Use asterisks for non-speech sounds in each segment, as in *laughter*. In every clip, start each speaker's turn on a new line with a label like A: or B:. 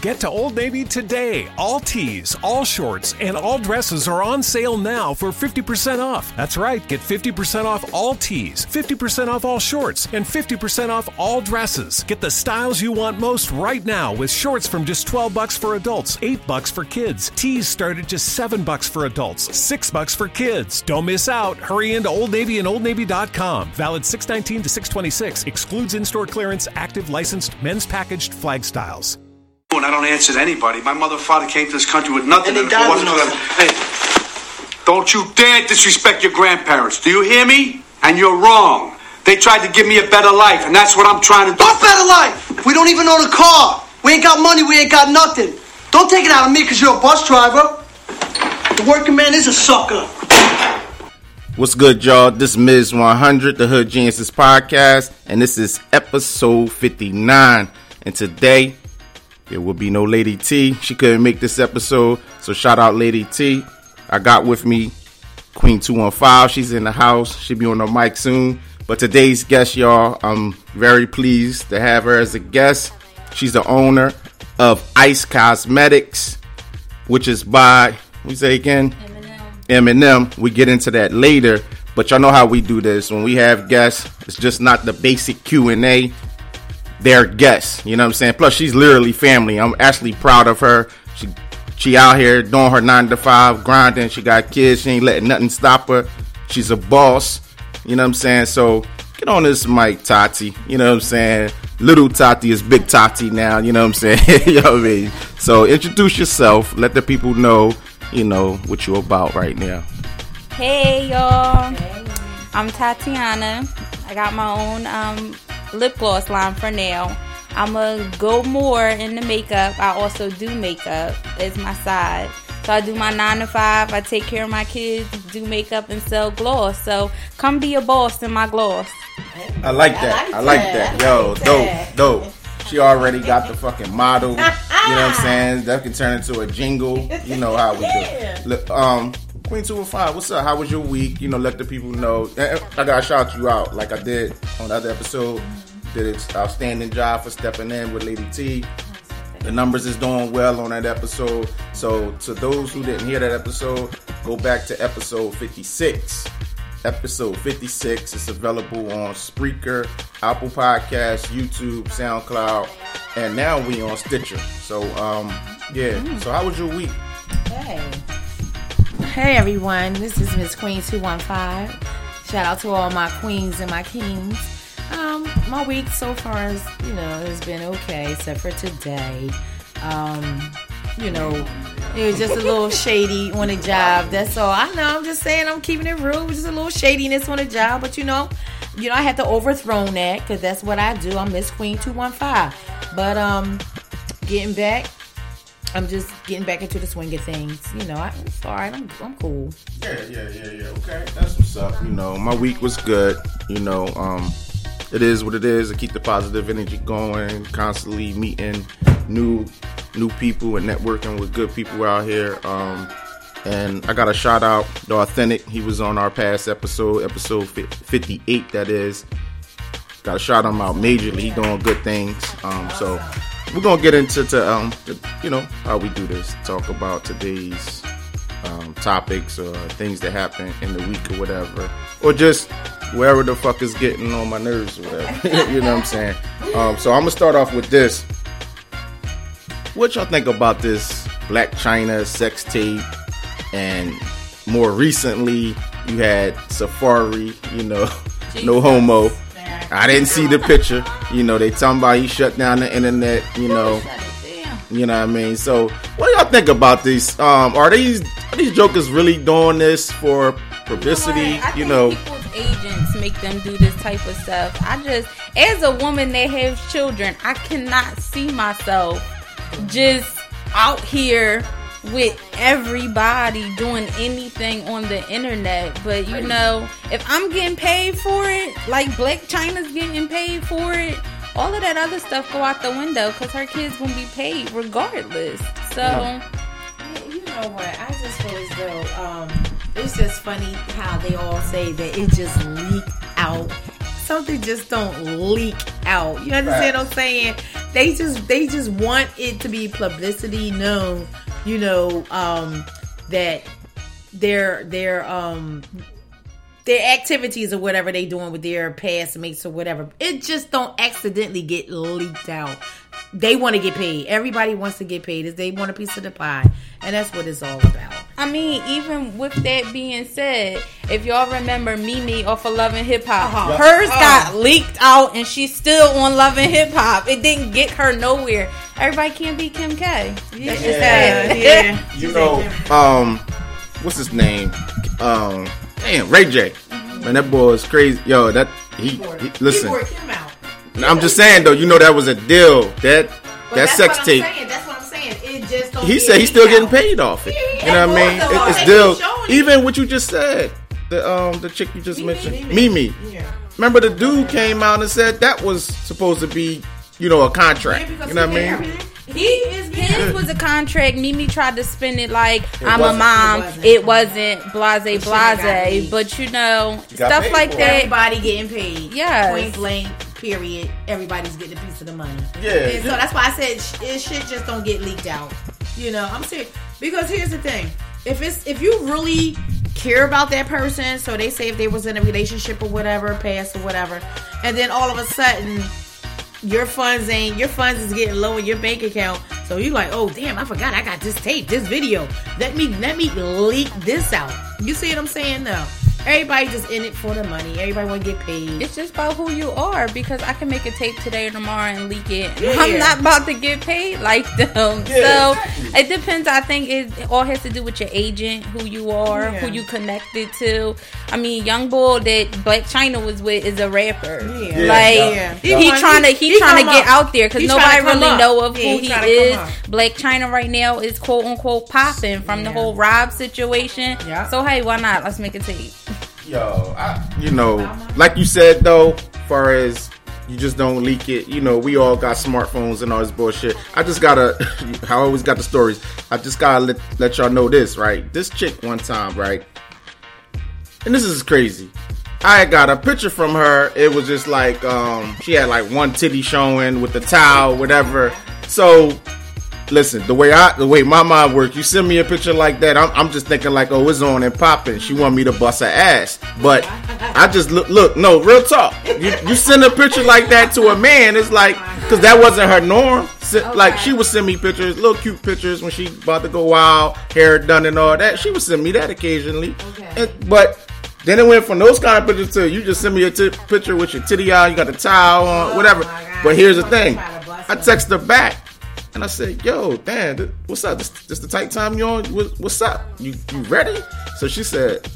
A: Get to Old Navy today. All tees, all shorts, and all dresses are on sale now for 50% off. That's right, get 50% off all tees, 50% off all shorts, and 50% off all dresses. Get the styles you want most right now with shorts from just 12 bucks for adults, 8 bucks for kids. Tees start at just 7 bucks for adults, 6 bucks for kids. Don't miss out. Hurry into Old Navy and OldNavy.com. Valid 619 to 626. Excludes in-store clearance, active licensed men's packaged flag styles.
B: And I don't answer to anybody. My mother and father came to this country with nothing.
C: And they
B: if it
C: died
B: wasn't
C: with
B: for them- Hey, don't you dare disrespect your grandparents. Do you hear me? And you're wrong. They tried to give me a better life, and that's what I'm trying to do.
C: What better life? We don't even own a car. We ain't got money. We ain't got nothing. Don't take it out of me because you're a bus driver. The working man is a sucker.
D: What's good, y'all? This is Ms. 100, the Hood Geniuses podcast, and this is episode 59. And today, there will be no Lady T. She couldn't make this episode, so shout out Lady T. I got with me Queen 215. She's in the house. She'll be on the mic soon. But today's guest, y'all, I'm very pleased to have her as a guest. She's the owner of Ice Cosmetics, which is by, we say again? Eminem. We get into that later, but y'all know how we do this. When we have guests, it's just not the basic Q They're guests. You know what I'm saying? Plus, she's literally family. I'm actually proud of her. She she out here doing her nine to five grinding. She got kids. She ain't letting nothing stop her. She's a boss. You know what I'm saying? So get on this mic, Tati. You know what I'm saying? Little Tati is big Tati now. You know what I'm saying? *laughs* you know what I mean? So introduce yourself. Let the people know. You know what you're about right now.
E: Hey y'all, I'm Tatiana. I got my own um, lip gloss line for now. I'm gonna go more in the makeup. I also do makeup as my side. So I do my nine to five. I take care of my kids, do makeup, and sell gloss. So come be a boss in my gloss.
D: I like that. I like that. Yo, dope, dope. She already got the fucking model. You know what I'm *laughs* saying? That can turn into a jingle. You know how we do. Look, um, Queen Two and Five, what's up? How was your week? You know, let the people know. I gotta shout you out, like I did on the other episode. Did an outstanding job for stepping in with Lady T. The numbers is doing well on that episode. So to those who didn't hear that episode, go back to episode 56. Episode 56 is available on Spreaker, Apple Podcasts, YouTube, SoundCloud, and now we on Stitcher. So um yeah. So how was your week?
F: Hey. Hey everyone, this is Miss Queen 215. Shout out to all my queens and my kings. Um, my week so far is, you know, has been okay, except for today. Um, you know, it was just a little shady on the job. That's all. I know. I'm just saying. I'm keeping it real. It was just a little shadiness on the job, but you know, you know, I had to overthrow that because that's what I do. I'm Miss Queen two one five. But um, getting back, I'm just getting back into the swing of things. You know, I, it's all right. I'm I'm cool.
D: Yeah, yeah, yeah, yeah. Okay, that's what's up. You know, my week was good. You know, um, it is what it is. To keep the positive energy going, constantly meeting new new people and networking with good people out here. Um, and I got a shout out the authentic. He was on our past episode, episode 58. That is. Got a shout him out majorly. He doing good things. Um, so we're gonna get into to, um, you know how we do this. Talk about today's um, topics or things that happen in the week or whatever, or just wherever the fuck is getting on my nerves or whatever. *laughs* you know what I'm saying? Um, so I'm gonna start off with this. What y'all think about this Black Chyna sex tape? And more recently, you had Safaree. You know, *laughs* no homo. I didn't see the picture. You know, they talking about he shut down the internet. You know. You know what I mean? So, what do y'all think about these? Um, are these are these jokers really doing this for publicity? You know,
E: people's agents make them do this type of stuff. I just, as a woman that has children, I cannot see myself just out here with everybody doing anything on the internet. But you know, if I'm getting paid for it, like Black Chyna's getting paid for it. All of that other stuff go out the window because her kids gonna be paid regardless. So
F: Yeah, You know what? I just feel as though um, it's just funny how they all say that it just leaked out something just don't leak out. You understand what I'm saying? They just they just want it to be publicity known, you know, um that their their um their activities or whatever they doing with their past mates or whatever. It just don't accidentally get leaked out. They want to get paid. Everybody wants to get paid. Is they want a piece of the pie, and that's what it's all about.
E: I mean, even with that being said, if y'all remember Mimi off of Love and Hip Hop,
F: Uh-huh.
E: hers
F: Uh-huh.
E: got leaked out and she's still on Love and Hip Hop. It didn't get her nowhere. Everybody can't be Kim K. That's just
F: Yeah, *laughs* yeah.
D: You know, um, what's his name? Um, damn, Ray J. Man, that boy is crazy. Yo, that he, he listen.
F: He him out.
D: I'm just saying though, you know that was a deal. That
F: But
D: that
F: that's
D: sex
F: what
D: tape.
F: I'm saying. That's what I'm saying. It just don't
D: He
F: get
D: said he's still
F: leaked
D: getting paid off it.
F: Yeah,
D: You know what I mean? It- it's
F: they
D: still
F: keep showing it.
D: even what you just said. The um the chick you just
F: Mimi,
D: mentioned,
F: Mimi.
D: Mimi.
F: Yeah.
D: Remember the dude came out and said that was supposed to be, you know, a contract.
F: Yeah,
D: you know what I mean?
F: everything. He is
E: His was a contract. Mimi tried to spin it like I'm a mom.
F: It wasn't.
E: It wasn't blase blase. But you know, stuff like that.
F: everybody getting paid.
E: Yeah,
F: Point blank. Period. Everybody's getting a piece of the money.
D: Yeah.
F: And so that's why I said sh- it shit just don't get leaked out. You know, I'm serious. Because here's the thing: if it's if you really care about that person, so they say if they was in a relationship or whatever, past or whatever, and then all of a sudden your funds ain't your funds is getting low in your bank account. So you like, oh damn, I forgot I got this tape, this video. Let me let me leak this out. You see what I'm saying? No. Everybody just in it for the money. Everybody want to get paid.
E: It's just about who you are because I can make a tape today or tomorrow and leak it.
F: Yeah.
E: I'm not about to get paid like them.
D: Yeah,
E: so it depends. I think it all has to do with your agent, who you are,
F: Yeah.
E: who you connected to. I mean, Young Bull that Black Chyna was with is a rapper.
F: Yeah.
E: Like he,
F: He
E: trying to
F: he-
E: he, trying to get
F: up.
E: out there because nobody
F: trying to come
E: really
F: up.
E: know of who
F: he
E: he is. Black China right now is quote unquote popping from the whole Rob situation.
F: Yeah.
E: So hey, why not? Let's make a tape.
D: Yo, I, you know, like you said though, far as you just don't leak it. You know, we all got smartphones and all this bullshit. I just gotta, *laughs* I always got the stories. I just gotta let, let y'all know this, right? This chick one time, right? And this is crazy. I got a picture from her. It was just like, um, she had like one titty showing with the towel, whatever. So listen, the way I, the way my mind works, you send me a picture like that, I'm, I'm just thinking like, oh, it's on and popping. She want me to bust her ass, but I just look, look, no, real talk. You, you send a picture like that to a man, it's like, cause that wasn't her norm. Like she would send me pictures, little cute pictures when she about to go wild, hair done and all that. She would send me that occasionally, And- but. Then it went from those kind of pictures to you just send me a t- picture with your titty out, you got the towel on, oh whatever.
F: my
D: But here's the thing,
F: try to bust
D: I text her back and I said, "Yo, damn, th- what's up? This, this the tight time you on? What, what's up? You you ready?" So she said,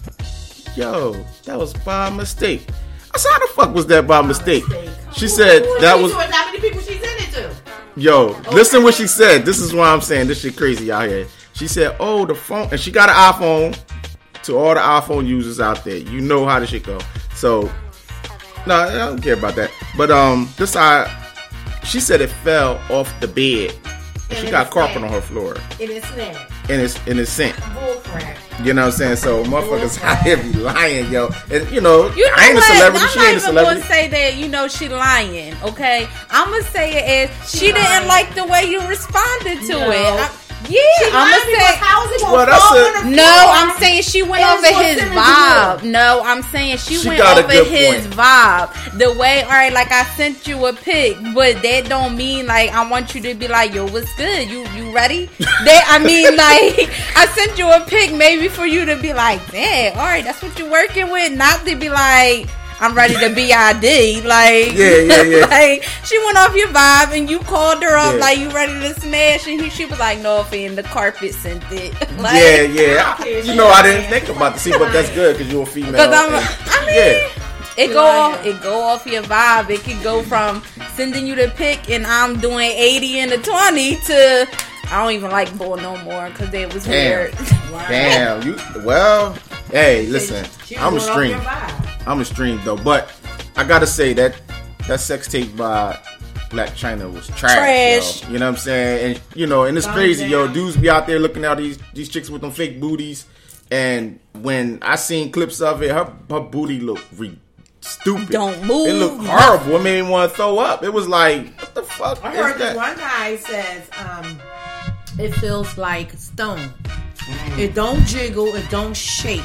D: "Yo, that was by mistake." I said, "How the fuck was that by mistake?" She said that was?
F: How many people she sent it to?
D: yo. Listen what she said. This is why I'm saying this shit crazy out here. She said, "Oh, the phone," and she got an iPhone. To all the iPhone users out there, you know how this shit go. So, no, I don't care about that. But um, this I, she said it fell off the bed. And she got carpet
F: snapped.
D: on her floor,
F: It is snap.
D: and it's and it's
F: crap.
D: You know what I'm saying? So motherfuckers out here be lying, yo. And you know,
E: You know
D: I ain't
E: what?
D: a celebrity.
E: I'm
D: she
E: not
D: ain't a
E: even
D: celebrity.
E: gonna say that. You know, she lying. Okay, I'm gonna say it as she,
F: She
E: didn't like the way you responded to
F: No.
E: it. I, yeah,
F: She
E: I'm
F: lying
E: gonna say.
F: how is it gonna
D: Well, that's
F: fall
D: a-
F: on the
E: No. I'm saying she went over his
F: what's in the
E: vibe. No, I'm saying she,
D: She
E: went over his
D: point.
E: vibe. The way, all right, like I sent you a pic, but that don't mean like I want you to be like, yo, what's good? You you ready? *laughs* that I mean, like I sent you a pic maybe for you to be like, damn, all right, that's what you're working with, not to be like. I'm ready to BID. Like,
D: Yeah, yeah, yeah. *laughs*
E: like she went off your vibe and you called her up
D: Yeah.
E: like you ready to smash, and he, she was like, "No, fan, the carpet sent it." *laughs* like,
D: yeah, *laughs* yeah.
F: care.
D: You know, I didn't think about the see, but that's good because you're a female.
E: Because I'm,
D: and-
E: I mean,
D: yeah.
E: it go off, it go off your vibe. It could go from sending you the pic and I'm doing eighty and a twenty to I don't even like bull no more because it was
D: Damn.
E: weird.
D: Damn, you. Well, hey, listen, I'm a
F: was going off
D: stream. I'm a stream though, but I gotta say that that sex tape by Black Chyna was trash.
E: Trash.
D: yo. You know what I'm saying? And you know, and it's crazy, yo. Dudes be out there looking at these these chicks with them fake booties, and when I seen clips of it, her her booty looked stupid.
E: Don't move,
D: It looked horrible. It made me want to throw up. It was like, what the fuck
F: I
D: is
F: heard this
D: that?
F: one guy says um, it feels like stone. It don't jiggle. It don't shake.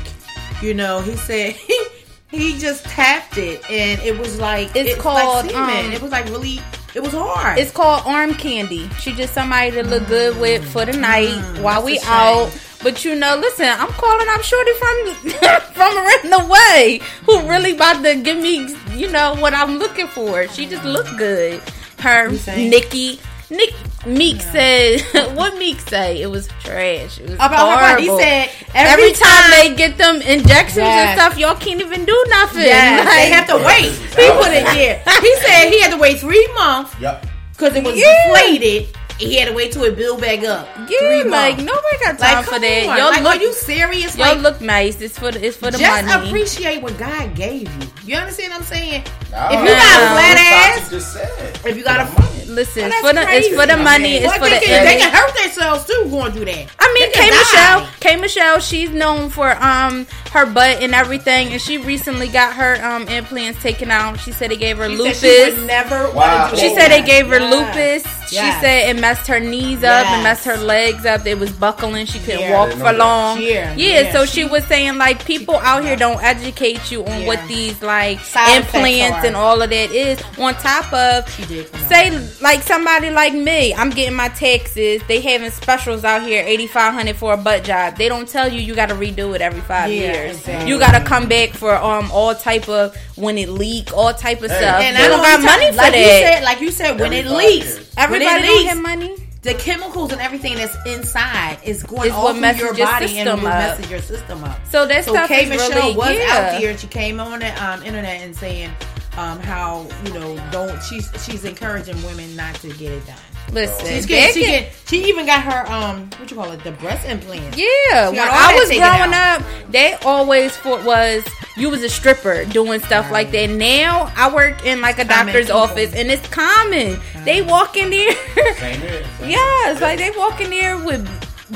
F: You know, he said *laughs* he, he just tapped it and it was like
E: It's
F: like
E: called,
F: cement.
E: um,
F: it was like really. It was hard.
E: It's called arm candy. She just somebody to look good with for the night while
F: Mm, that's
E: we out. But you know, listen, I'm calling up Shorty from *laughs* from around the way who really about to give me, you know, what I'm looking for. She just looked good. Her? Nikki Nick Meek said *laughs* what Meek say? It was trash. It was oh,
F: About her oh body. He said
E: Every,
F: every
E: time,
F: time-
E: they get them injections
F: Yes.
E: and stuff, y'all can't even do nothing.
F: Yes,
E: Like-
F: they have to wait. He put it here. He said he had to wait three months
D: Yep.
F: because it was
E: Yeah.
F: deflated. He had to wait till it build back up.
E: Yeah,
F: Three
E: like
F: months.
E: nobody got time
F: Like,
E: for that.
F: on.
E: Y'all
F: like,
E: look,
F: are you serious?
E: y'all
F: Like,
E: look nice. It's for the it's for the
F: just
E: money.
F: appreciate what God gave you. You understand what I'm saying?
D: Nah,
F: if you got
E: Nah.
F: flat ass,
D: just said.
F: if you got a
E: Listen, it's for the it's for the
F: crazy.
E: money. It's
F: Well,
E: for
F: they,
E: the
F: can, they can hurt themselves too going through that.
E: I mean,
F: They
E: K. Michelle, K Michelle, she's known for um her butt and everything, and she recently got her um implants taken out. She said it gave her
F: She
E: lupus.
F: said she would never
D: Wow.
F: want to do
E: She said it gave her
F: Yes.
E: lupus. She
F: Yes.
E: said it messed her knees up and
F: Yes.
E: messed her legs up. It was buckling. She couldn't
F: Yeah.
E: walk for long.
F: Yeah.
E: Yeah,
F: Yeah.
E: so she was saying like people out here don't educate you on
F: Yeah.
E: what these like
F: Side
E: implants and all of that is. On top of
F: She did out.
E: say like somebody like me, I'm getting my taxes. They having specials out here, eighty five hundred for a butt job. They don't tell you you got to redo it every five
F: Yeah,
E: years.
F: exactly.
E: You got to come back for um all type of when it leak, all type of stuff.
F: And
E: they
F: I
E: don't
F: know
E: got money
F: talk-
E: for
F: like
E: that.
F: You said, like you said, when
D: Every
F: it leaks,
D: years.
E: Everybody don't have money.
F: the chemicals and everything that's inside is going all through your body and messes your system up.
E: So that
F: So
E: stuff
F: K
E: is
F: Michelle
E: really
F: was
E: yeah.
F: out there. She came on the um, internet and saying um, how you know don't she's she's encouraging women not to get it done.
E: Listen,
F: She's getting, she,
E: in-
F: get, she even got her um what you call it the breast implant.
E: Yeah,
F: She
E: when I was growing
F: out.
E: up, they always thought was you was a stripper doing stuff like that. Now I work in like a
F: Common
E: doctor's
F: people.
E: office, and it's common. They walk in there,
D: Same here.
E: yeah, it's like they walk in there with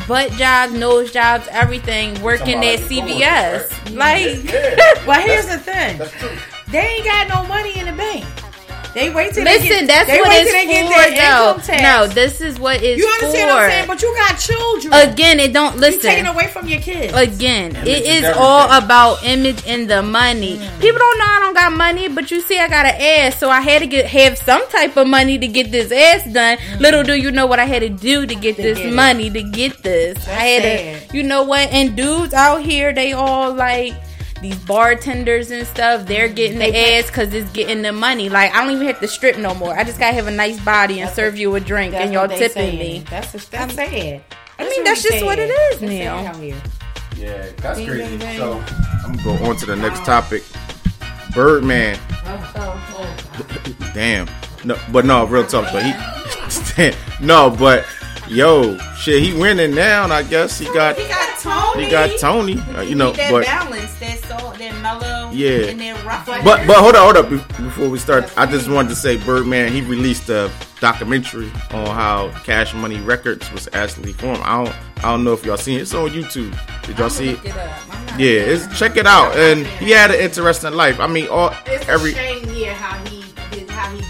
E: butt jobs, nose jobs, everything, working
D: Somebody
E: at CVS.
D: work.
E: Like,
D: Yeah. *laughs*
F: Well, here's the thing: they ain't got no money in the bank. They wait till they
E: listen,
F: get,
E: that's
F: they
E: what
F: wait
E: it's
F: till they get
E: for,
F: their
E: though.
F: income tax.
E: No, this is what it's
F: you understand
E: for.
F: what I'm saying? But you got children.
E: Again, it don't
F: you
E: listen.
F: taking away from your kids.
E: Again, it
D: is
E: is all about image and the money. Mm. People don't know I don't got money, but you see I got an ass, so I had to get have some type of money to get this ass done. Mm. Little do you know what I had to do to get this
F: get it.
E: money to get this. I had
F: sad.
E: to, you know what? And dudes out here, they all like these bartenders and stuff. They're getting the ass because it's getting the money. Like I don't even have to strip no more. I just gotta have a nice body and serve you a drink, and y'all tipping
F: saying.
E: me.
F: That's that's sad.
E: I mean, that's just what it is now.
D: Yeah, that's
F: Bing,
D: crazy.
F: bing, bing.
D: So I'm gonna go on to the next topic. Birdman. *laughs* Damn. No, but no, real talk. But he, *laughs* no, but yo, shit, he winning now. And I guess he got
E: He got Toni.
D: he got Toni. Uh, you know,
E: that
D: but
E: balance, that salt, that mellow,
D: Yeah.
E: and that rough.
F: But-
D: but but hold on, hold up. Before we start, I just wanted to say, Birdman, he released a documentary on how Cash Money Records was actually formed. I don't I don't know if y'all seen it. It's on YouTube. Did y'all see it? Yeah, it's check it out. And he had an interesting life. I mean, all
F: It's
D: every
F: a shame here how he did how he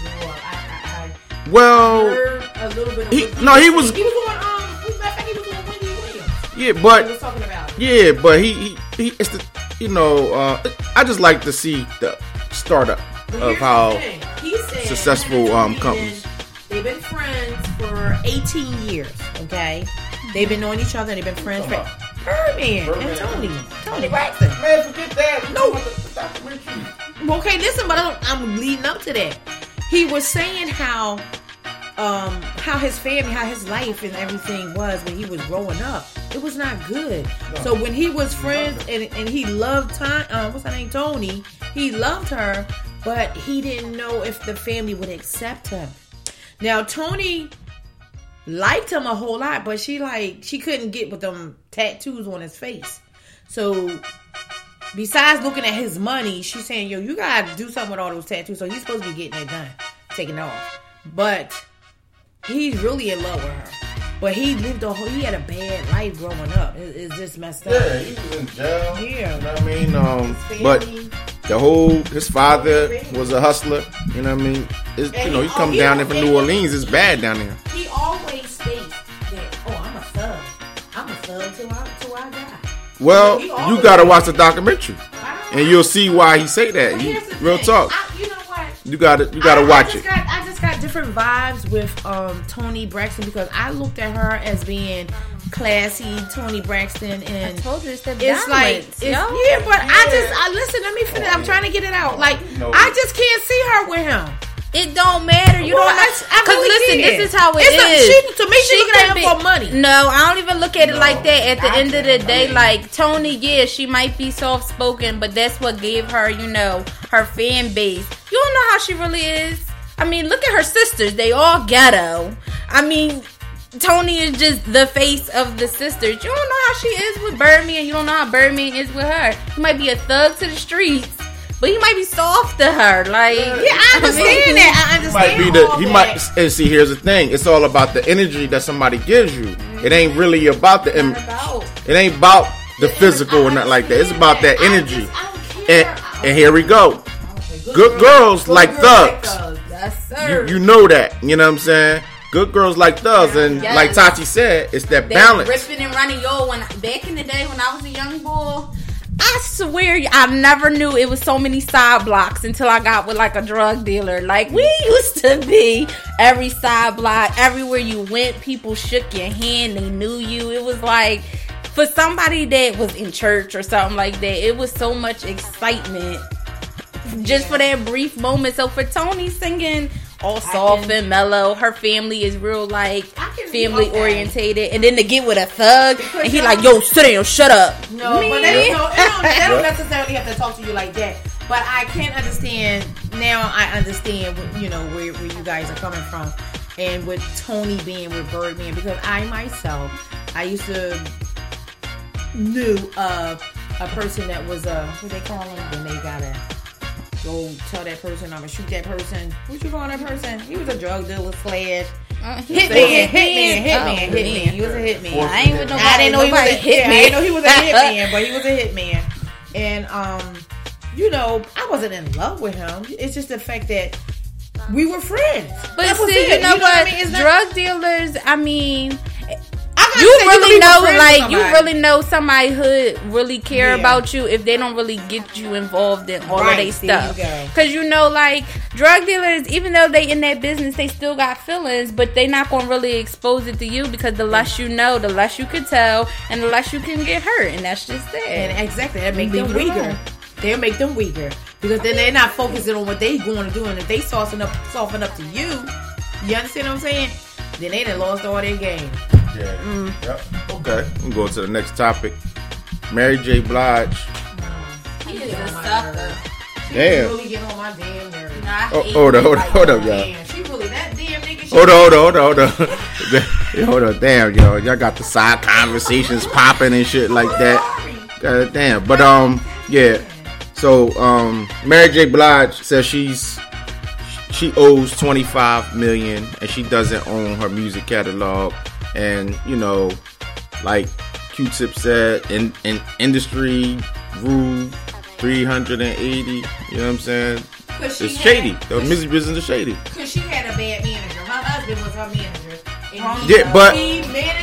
D: well,
F: a little bit. Of
D: He- no, he was-
F: He was on. Um, who's that? He was on Wendy Williams.
D: yeah,
F: He
D: but
F: was talking about.
D: yeah, but he he, he it's the you know uh, I just like to see the startup
F: But
D: of how
F: the thing. He said
D: successful, um,
F: Toni
D: companies.
F: They've been friends for 18 years. Okay, they've been knowing each other. They've been friends for Birdman and Toni. Toni Braxton.
D: man forget that.
F: No. Okay, listen, but I'm, I'm leading up to that. He was saying how, um, how his family, how his life and everything was when he was growing up. It was not good. So when he was friends and, and he loved Ty, um, what's her name, Toni, he loved her, but he didn't know if the family would accept him. Now Toni liked him a whole lot, but she like she couldn't get with them tattoos on his face. So besides looking at his money, she's saying, "Yo, you gotta do something with all those tattoos." So he's supposed to be getting it done, taken off. But he's really in love with her. But he lived a whole. He had a bad life growing up. It, it's just messed up.
D: Yeah, he was in jail.
F: Yeah.
D: You know what I mean? Um, but the whole his father was a hustler. You know what I mean? It's, you know, you come down there from New Orleans, it's bad down there.
F: He always states that, oh, I'm a thug. I'm a thug till I, till I die.
D: Well, you gotta watch the documentary, and you'll see why he say that. You- real talk.
F: I, you know?
D: You gotta you gotta
F: I,
D: watch
F: I just
D: it.
F: Got, I just got different vibes with um, Toni Braxton because I looked at her as being classy, Toni Braxton, and
E: told you it's the
F: it's like it's, yeah. But I just I listen. Let me finish. I'm trying to get it out. Like I just can't see her with him.
E: It don't matter. You
F: Well,
E: know,
F: I- I
E: because
F: really
E: listen,
F: can't.
E: this is how it
F: It's a-
E: is.
F: she- to me, she look at
E: could
F: him for money.
E: No, I don't even look at it like that. At the
F: I
E: end of the
F: can't.
E: day, like Toni, yeah, she might be soft spoken, but that's what gave her, you know, her fan base. You don't know how she really is. I mean, look at her sisters; they all ghetto. I mean. Toni is just the face of the sisters. You don't know how she is with Birdman. You don't know how Birdman is with her. He might be a thug to the streets, but he might be soft to her. Like,
F: Yeah, I understand that. I understand.
D: might be the he
F: that.
D: might and see here's the thing it's all about the energy that somebody gives you it ain't really about the im-
E: about.
D: it ain't about the physical or nothing like that it's about that
F: I
D: energy
F: just- I don't care.
D: and, and here we go good girls like
F: Good girls like
D: thugs
F: thugs.
E: Yes,
D: you,
E: sir.
D: you know that you know what i'm saying good girls like thugs and
E: Yes.
D: like tati said it's that
E: They
D: balance
E: ripping and running. Yo, when back in the day when I was a young boy, I swear I never knew it was so many side blocks until I got with like a drug dealer. Like we used to be every side block, everywhere you went, people shook your hand, they knew you. It was like for somebody that was in church or something like that, it was so much excitement just for that brief moment. So for Toni singing all soft
F: can-
E: and mellow, her family is real like
F: I can be
E: family
F: okay.
E: orientated, and then to get with a thug and he like, yo, sit down, shut up.
F: No,
E: Man.
F: but they don't, they don't, *laughs* they don't necessarily have to talk to you like that. But I can understand now. I understand, what, you know, where, where you guys are coming from, and with Toni being with Birdman because I myself, I used to knew of a person that was a what they call him when they gotta go tell that person I'm gonna shoot that person. What you call that person? He was a drug dealer slash
E: Uh, he
F: hitman,
E: was a
F: hitman, hitman,
E: Oh,
F: hitman.
E: man.
F: He was a hitman.
E: I ain't with nobody.
F: I didn't know he was a
E: nobody hit
F: yeah,
E: me.
F: I didn't know he was a hitman, *laughs* but he was a hitman. And um, you know, I wasn't in love with him. It's just the fact that we were friends.
E: But
F: That was
E: see,
F: it.
E: you know what?
F: I mean? It's not-
E: Drug dealers, I mean,
F: I'm not
E: you really know, like, you
F: somebody.
E: really know somebody hood really care
F: Yeah.
E: about you if they don't really get you involved in all
F: Right,
E: of their stuff. Because you know, like, drug dealers, even though they in that business, they still got feelings, but they not gonna really expose it to you because the less you know, the less you can tell, and the less you can get hurt, and that's just it.
F: And exactly, that make them weaker. They'll make them weaker because then they're not focusing on what they going to do, and if they soften up, soften up to you, you understand what I'm saying? Then they done lost all their game.
D: Yeah. Yep. okay we can go to the next topic mary j blige
E: He is a sucker.
D: damn
F: Really get on my damn nerves.
D: Oh, hold up, hold up, hold up, y'all.
F: She really that damn nigga.
D: Hold on, *laughs* hold on, hold on, hold on. Yeah, hold on, damn, yo, y'all got the side conversations popping and shit like that. God damn, but um, yeah. So um, Mary J. Blige says she's she owes twenty five million and she doesn't own her music catalog, and you know, like Q-Tip said, in in industry rule three hundred and eighty. You know what I'm saying?
F: Cause she
D: It's
F: had-
D: shady. The
F: cause
D: music business is shady.
F: Cause she had a bad manager. Her husband was her manager. And
D: Yeah, but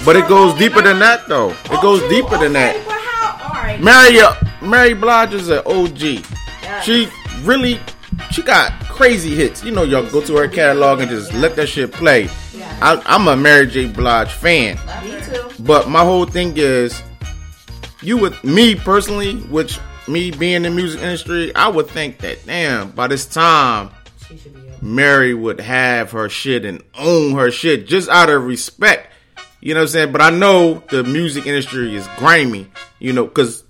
D: but it goes deeper than that though. It
F: Oh,
D: goes
F: true.
D: deeper than that.
F: But how? All right.
D: Mary uh, Mary Blige is an OG. She really she got crazy hits. You know, y'all go to her catalog and just let that shit play. I, I'm a Mary J. Blige fan,
F: Me too.
D: but my whole thing is, you would me personally, which me being in the music industry, I would think that damn by this time
F: She should be.
D: Mary would have her shit and own her shit just out of respect. You know what I'm saying? But I know the music industry is grimy, you know, because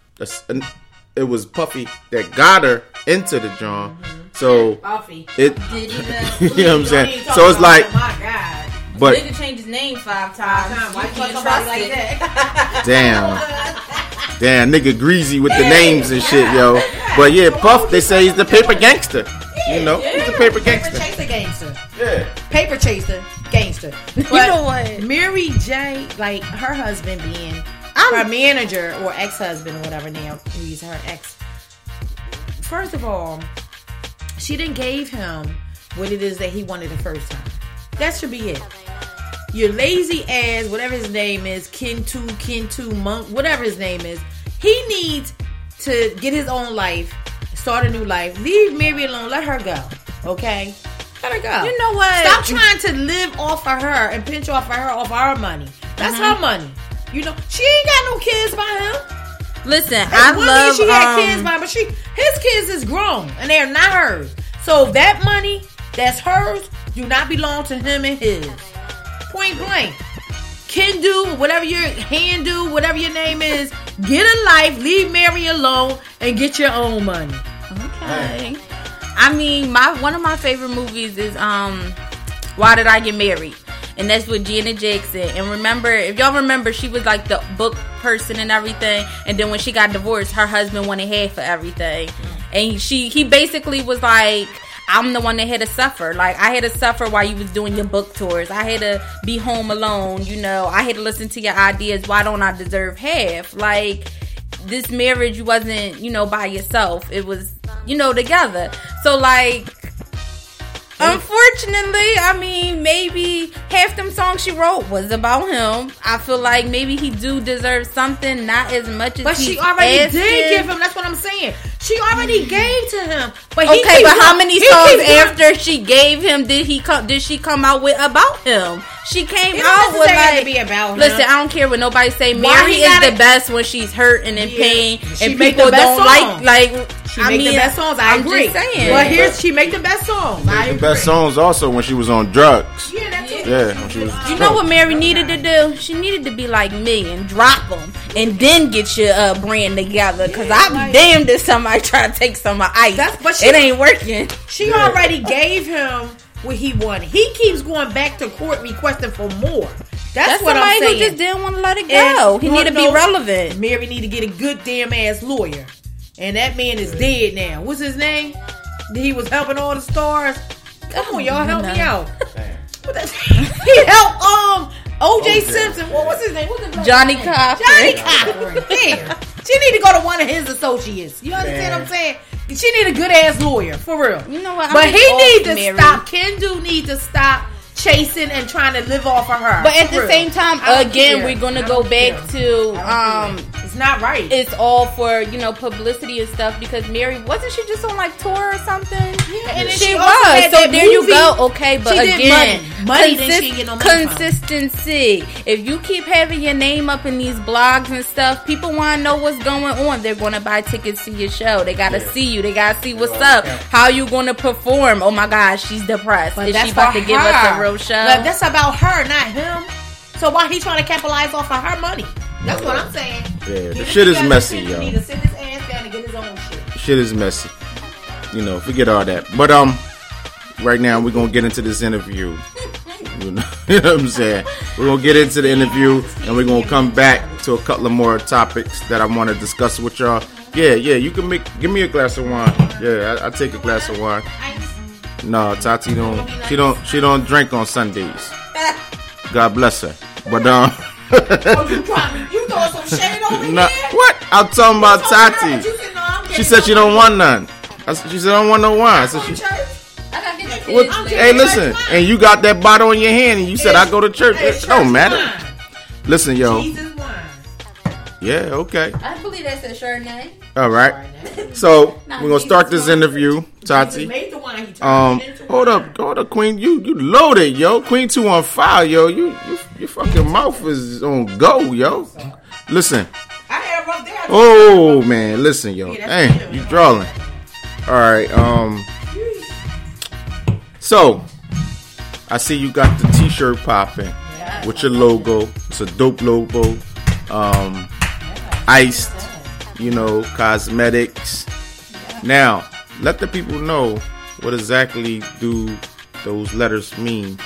D: it was Puffy that got her into the genre. Mm-hmm. So
F: Buffy.
D: it,
E: Did uh, *laughs*
D: you know what I'm saying?
F: Oh,
D: so it's like,
F: my God.
D: But
E: Nigga changed his name five times.
F: Time. Why
E: You
F: you
E: can't
F: fuck
E: trust
F: somebody like
E: it.
F: that?
D: damn, *laughs* damn, nigga greasy with the names and shit, yo. But yeah, Puff, they say he's the paper gangster. You know, he's the paper gangster.
F: Paper
D: gangster.
F: chaser gangster.
D: Yeah.
F: Paper chaser gangster. But
E: know what?
F: Mary J, like her husband being
E: I'm-
F: her manager or ex husband or whatever now, he's her ex. first of all, she didn't gave him what it is that he wanted the first time. That should be it. Your lazy ass, whatever his name is, Kendu, Kendu, Monk, whatever his name is, he needs to get his own life, start a new life. Leave Mary alone. Let her go. Okay? Let her go.
E: You know what?
F: Stop trying to live off of her and pinch off of her off our money. That's
E: Mm-hmm.
F: her money. You know, she ain't got no kids by him.
E: Listen, I love.
F: she had
E: um,
F: kids by him, but she his kids is grown and they're not hers. So that money that's hers do not belong to him and his. Point blank. Can do whatever your hand do, whatever your name is. Get a life, leave Mary alone, and get your own money.
E: Okay. I mean, my one of my favorite movies is um, Why Did I Get Married? And that's with Janet Jackson. And remember, if y'all remember, she was like the book person and everything. And then when she got divorced, her husband wanted half for everything. And she, he basically was like, I'm the one that had to suffer. Like I had to suffer while you was doing your book tours. I had to be home alone. You know, I had to listen to your ideas. Why don't I deserve half? Like this marriage wasn't, you know, by yourself. It was, you know, together. So like Unfortunately, I mean, maybe half them songs she wrote was about him. I feel like maybe he do deserve something, not as much as
F: But she already
E: asking.
F: did give him. That's what I'm saying. She already mm. gave to him. But he
E: Okay, but how many songs after she gave him did he come? Did she come out with about him? She came
F: It
E: out with like,
F: to be about him.
E: listen, I don't care what nobody say. Mary is
F: gotta-
E: the best when she's hurt and in
F: Yeah.
E: pain, and people don't
F: songs.
E: like like.
F: She
E: I
F: make
E: mean,
F: the best songs. I
E: I'm
F: agree.
E: just saying.
F: But here's she make the best songs. I
D: The
F: agree.
D: best songs also when she was on drugs.
F: Yeah, that's it.
D: Yeah, when she was.
E: You know what Mary needed to do? She needed to be like me and drop them, and then get your uh, brand together. Cause I'm
F: like-
E: damned if somebody *laughs* try to take some of my ice.
F: That's- but she-
E: it ain't working.
F: She
D: Yeah.
F: already gave him what he wanted. He keeps going back to court requesting for more. That's,
E: That's
F: what I'm saying.
E: who just didn't want to let it go.
F: And
E: he
F: you
E: need to
F: wanna
E: be
F: know-
E: relevant.
F: Mary need to get a good damn ass lawyer. And that man is dead now. What's his name? He was helping all the stars. Come on, y'all, help me out. What that- *laughs* he helped um OJ Simpson. What was his name? What's the
E: Johnny
F: name?
E: Cochran.
F: Johnnie Cochran. *laughs* Yeah. She need to go to one of his associates. You understand what I'm saying? She need a good ass lawyer for real.
E: You know what? I'm
F: But he
E: off
F: need to
E: Mary.
F: stop. Ken do need to stop chasing and trying to live off of her.
E: But at
F: For
E: the
F: real.
E: same time, again,
F: care.
E: we're gonna go
F: don't
E: back
F: care.
E: to um.
F: it's not right.
E: It's all for you know publicity and stuff because Mary wasn't she just on like tour or something?
F: Yeah, and
E: she,
F: she
E: was. So
F: that
E: there you go. Okay, but
F: She did
E: again,
F: money. Money that she get no money from.
E: consistency. If you keep having your name up in these blogs and stuff, people want to know what's going on. They're going to buy tickets to your show. They got to see you. They got to see what's up. How you going to perform? Oh my gosh, she's depressed.
F: But
E: Is she about
F: for
E: to give us a real show?
F: But that's about her, not him. So why he trying to capitalize off of her money? That's what I'm saying.
D: Yeah, the shit is messy, yo.
F: Need to sit his ass down and get his own shit.
D: Shit is messy. You know, forget all that. But um, right now we're gonna get into this interview. *laughs* You know, *laughs* you know what I'm saying? We're gonna get into the interview and we're gonna come back to a couple of more topics that I want to discuss with y'all. Yeah, yeah, you can make. Give me a glass of wine. Yeah, I, I take a glass of wine. No, Tati don't. She don't. She don't drink on Sundays. *laughs* God bless her. But um,
F: Oh, you you throwing some shade over *laughs*
D: nah,
F: here?
D: what? I'm talking about
F: Talking about her,
D: Tati.
F: said, no,
D: She said she don't want none. I She said I don't want no wine. Said she.
F: church.
E: I gotta get the
D: What, hey, listen, and you got that bottle in your hand, and you said I go to church. It don't matter. Listen, yo.
F: Jesus.
D: Yeah, okay.
E: I believe that's a Chardonnay.
D: All right. So *laughs* we're gonna start this interview, Tati.
F: made the wine. He
D: Um, hold
F: wine.
D: up, hold up, Queen. You you loaded, yo. Queen two on fire, yo. You you your fucking mouth is on go, yo. Listen.
F: I had a rough
D: Oh man, listen, yo. Hey, you drawing. All right. Um. So, I see you got the T-shirt popping with your logo. It's a dope logo. Um, iced, you know, cosmetics. Now, let the people know what exactly do those letters mean.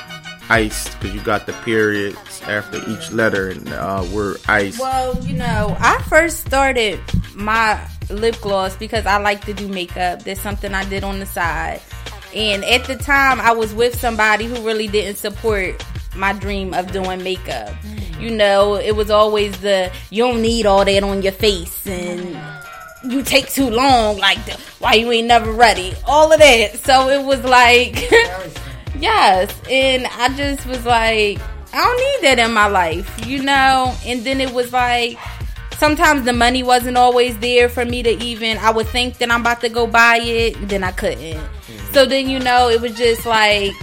D: Iced, because you got the periods after each letter and uh, word iced.
E: Well, you know, I first started my lip gloss because I like to do makeup. That's something I did on the side. And at the time, I was with somebody who really didn't support my dream of doing makeup. You know, it was always the you don't need all that on your face and you take too long. Like, why you ain't never ready? All of that. So it was like, *laughs* yes. And I just was like, I don't need that in my life, you know? And then it was like, sometimes the money wasn't always there for me to even, I would think that I'm about to go buy it, then I couldn't. So then, you know, it was just like,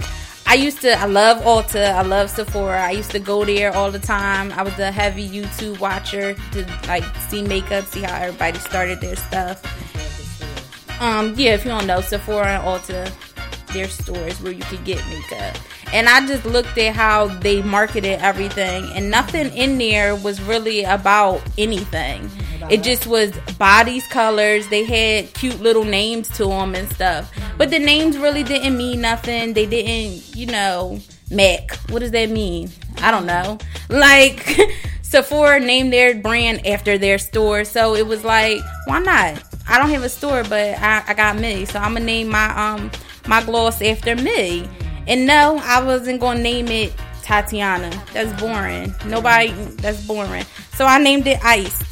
E: I used to, I love Ulta, I love Sephora. I used to go there all the time. I was a heavy YouTube watcher to like see makeup, see how everybody started their stuff. Um, yeah, if you don't know, Sephora and Ulta, their stores where you could get makeup. And I just looked at how they marketed everything, and nothing in there was really about anything. It just was bodies, colors. They had cute little names to them and stuff. But the names really didn't mean nothing. They didn't, you know, Mac. What does that mean? I don't know. Like, *laughs* Sephora named their brand after their store. So it was like, why not? I don't have a store, but I, I got me. So I'm going to name my, um, my gloss after me. And no, I wasn't going to name it Tatiana. That's boring. Nobody, that's boring. So I named it Iced.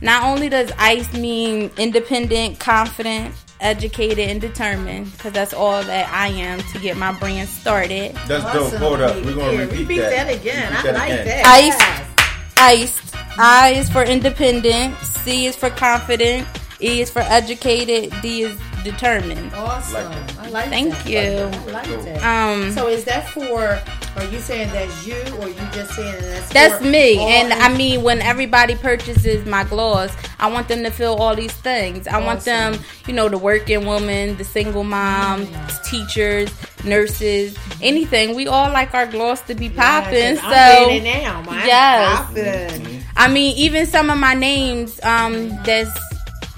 E: Not only does ICE mean independent, confident, educated, and determined, because that's all that I am to get my brand started.
D: That's dope. Hold up. We're gonna repeat,
F: repeat that, again.
D: Repeat
F: I like
D: again.
F: that.
E: Ice. Iced. I is for independent. C is for confident. E is for educated. D is determined.
F: Awesome. I like
E: Thank
F: that.
E: you.
F: I like that.
E: Um,
F: so is that for? Are you saying that's you, or you just saying that's?
E: That's me. And I mean, when everybody purchases my gloss, I want them to feel all these things. I want them, you know, the working woman, the single mom, teachers, nurses, anything. We all like our gloss to be popping.
F: Yeah, 'cause
E: so,
F: I'm it now. Mine's
E: yes.
F: popping.
E: I mean, even some of my names, um, that's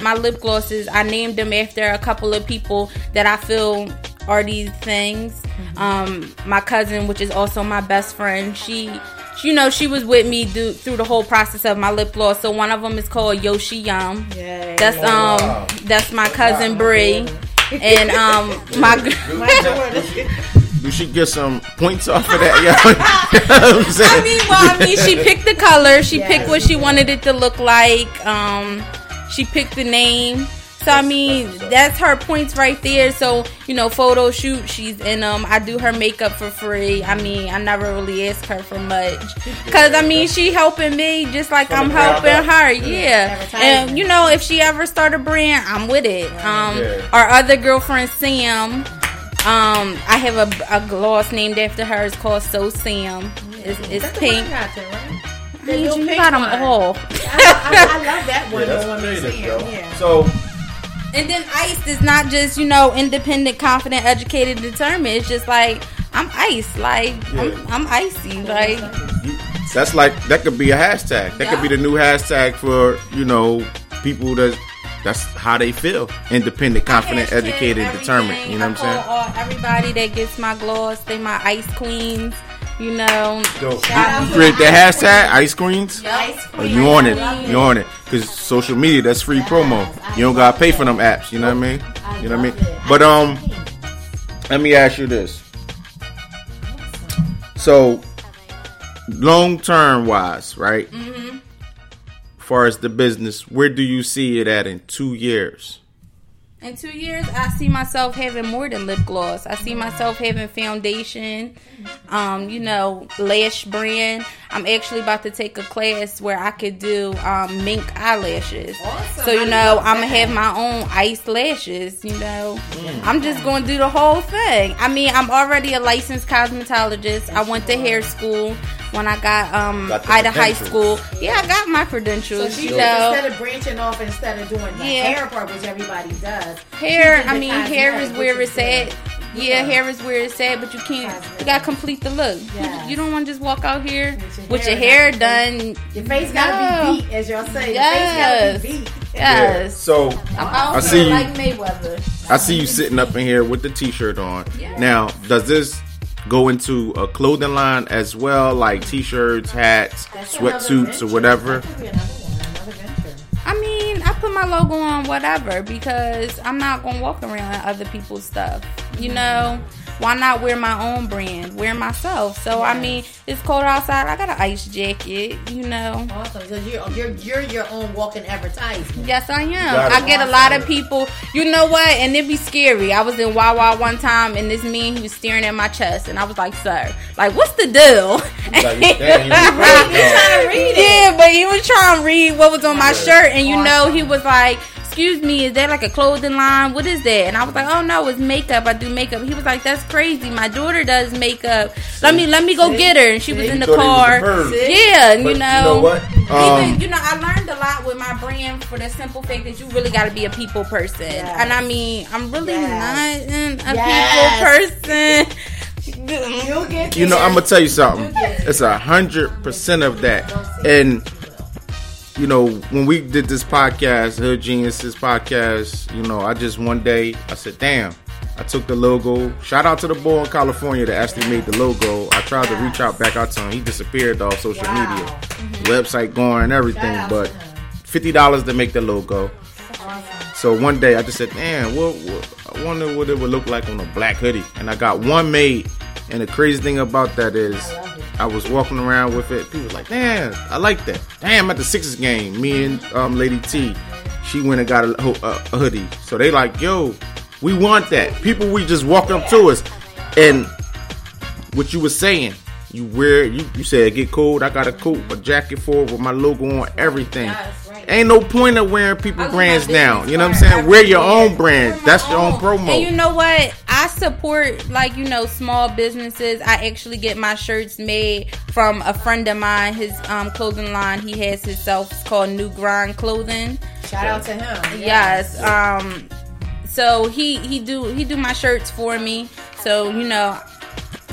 E: my lip glosses. I named them after a couple of people that I feel are these things. Um, my cousin, which is also my best friend, she, she- you know, she was with me do, through the whole process of my lip gloss. So one of them is called Yoshi Yum.
F: Yeah,
E: That's
F: yeah.
E: um, that's my cousin Bree, *laughs* and um, my. *laughs*
D: Do she get some points off of that? yo? *laughs* You know I'm?
E: I mean, well, I mean, she picked the color. She
F: Yes.
E: picked what she wanted it to look like. Um, she picked the name. So I mean, that's her points right there. So you know, photo shoot, she's in them. I do her makeup for free. I mean, I never really ask her for much, cause I mean, she helping me just like I'm helping her. Yeah, and you know, if she ever start a brand, I'm with it. Um, our other girlfriend Sam. Um, I have a, a gloss named after her. It's called So Sam. It's, it's pink.
F: One I got there, right?
E: I mean, you got them
F: one.
E: all.
F: I, I, I love that one.
D: Yeah, that's
F: the one you're
D: creative,
F: saying, yeah.
D: So
E: And then Ice is not just you know independent, confident, educated, determined. It's just like I'm Ice. Like
D: Yeah.
E: I'm, I'm icy. Like
D: that's like that could be a hashtag. That could be the new hashtag for you know people that that's how they feel: independent, confident, educated,
E: everything.
D: determined. You know what
E: I
D: I'm
E: saying? all, everybody that gets my gloss, they my ice queens. You know.
D: Dope. You create
F: the
D: hashtag, ice creams. Oh, you on it? You on it? Because social media, that's free promo. You don't gotta pay for them apps. You know what I mean? You know what I mean? But um, let me ask you this. So, long term wise, right?
E: Mm-hmm.
D: far as the business, where do you see it at in two years?
E: In two years, I see myself having more than lip gloss. I see myself having foundation, um, you know, lash brand. I'm actually about to take a class where I could do um, mink eyelashes.
F: Awesome.
E: So you know, I'm gonna have my own ice lashes. You know, I'm just gonna do the whole thing. I mean, I'm already a licensed cosmetologist. I went to hair school when I got um
D: Got
E: Ida High. School. Yeah, I got my
F: So
E: credentials.
F: she
E: you know,
F: instead of branching off, instead of doing the
E: Yeah.
F: hair part, which everybody does,
E: Hair, I mean, hair is where it's at.
F: good.
E: Yeah, hair is where it's at, but you can't. You gotta complete the look. You- You, don't want to just walk out here
F: With your
E: with your
F: hair
E: hair done.
F: Your face gotta
E: No.
F: be beat, as y'all say.
E: Yes.
F: Your face gotta be beat. *laughs*
E: Yes.
D: So,
E: I'm out
D: I see you.
E: like Mayweather.
D: I see you sitting up in here with the t-shirt on. Now, does this go into a clothing line as well, like t-shirts, hats,
F: That's
D: sweatsuits, or whatever?
F: That could be another one, another venture.
E: I mean, I put my logo on whatever because I'm not gonna walk around in other people's stuff. You know, why not wear my own brand, wear myself? So I mean, it's cold outside. I got an ice jacket, you know.
F: Awesome. So you're, you're you're your own walking advertisement.
E: Yes, I am. I get a lot of people. You know what? And it'd be scary. I was in Wawa one time, and this man he was staring at my chest, and I was like, "Sir, like, what's the deal?" *laughs*
D: Like, you staring, you was
F: trying to read it.
E: Yeah, but he was trying to read what was on my shirt, and you know, he was like, "Excuse me, is that like a clothing line? What is that?" And I was like, "Oh no, it's makeup. I do makeup." He was like, "That's crazy. My daughter does makeup. Let me let me go get her." And she was in the
D: thought he was a
E: car. Yeah, and
D: But
E: you know,
D: what? Um,
E: even you know, I learned a lot with my brand for the simple fact that you really got to be a people person. And I mean, I'm really
F: Yes.
E: not an- a
F: Yes.
E: people person.
F: You'll get
D: You know. I'm gonna tell you something. It's a hundred percent of that. And you know, when we did this podcast, Hood Geniuses podcast, you know, I just one day I said, "Damn." I took the logo. Shout out to the boy in California that actually made the logo. I tried to reach out back out to him. He disappeared off social
F: Wow.
D: media, website going and everything. But fifty dollars to make the logo. So one day I just said, "Man, what, what? I wonder what it would look like on a black hoodie." And I got one made. And the crazy thing about that is, I was walking around with it. People was like, "Damn, I like that." Damn, at the Sixers game, me and um, Lady T, she went and got a, a, a hoodie. So they like, "Yo, we want that." People, we just walk up to us, and what you were saying. You wear you you said get cold. I got a coat, a jacket for it with my logo on everything.
F: Yes, right.
D: Ain't no point of wearing people brands
E: my
D: now. You know what I'm
E: card
D: saying? Wear your own
E: year.
D: brand. That's your own promo.
E: And you know what? I support like you know small businesses. I actually get my shirts made from a friend of mine. His um clothing line he has himself. It's called New Grind Clothing.
F: Shout out to him.
E: Yes. Um. So he he do he do my shirts for me. So you know,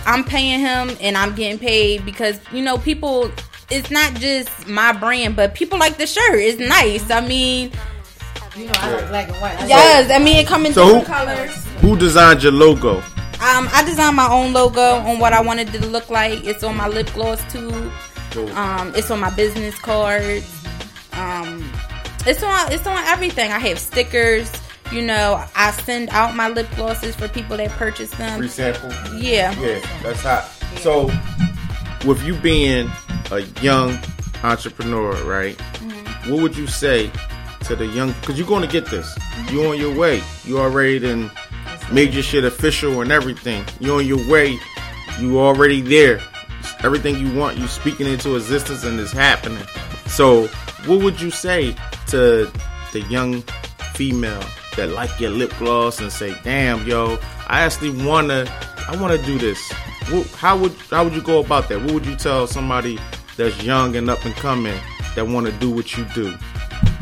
E: I'm paying him and I'm getting paid because you know people. It's not just my brand, but people like the shirt. It's nice. I mean,
F: You know, I like black and white. I
E: yes. I mean, it come in
D: So
E: different
D: who-
E: colors.
D: Who designed your logo?
E: Um, I designed my own logo on what I wanted it to look like. It's on my lip gloss too. Um, it's on my business cards. Um, it's on it's on everything. I have stickers. You know, I send out my lip glosses for people that purchase them.
D: Free sample.
E: Yeah.
D: Yeah, that's hot. So, with you being a young entrepreneur, right?
E: Mm-hmm.
D: What would you say to the young? Because you're going to get this. You're on your way. You already done made your shit official and everything. You're on your way. You already there. Everything you want, you speaking into existence, and it's happening. So, what would you say to the young female that like your lip gloss and say, "Damn, yo, I actually wanna, I wanna do this." How would how would you go about that? What would you tell somebody that's young and up and coming that want to do what you do?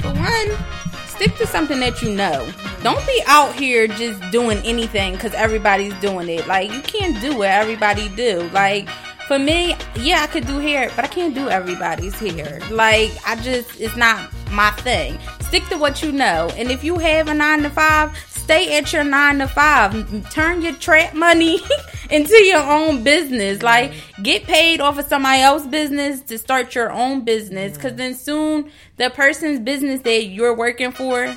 E: One, stick to something that you know. Don't be out here just doing anything because everybody's doing it. Like you can't do what everybody do. Like for me, yeah, I could do hair, but I can't do everybody's hair. Like I just, it's not my thing. Stick to what you know, and if you have a nine to five, stay at your nine to five. Turn your trap money *laughs* into your own business. Like get paid off of somebody else's business to start your own business, because then soon the person's business that you're working for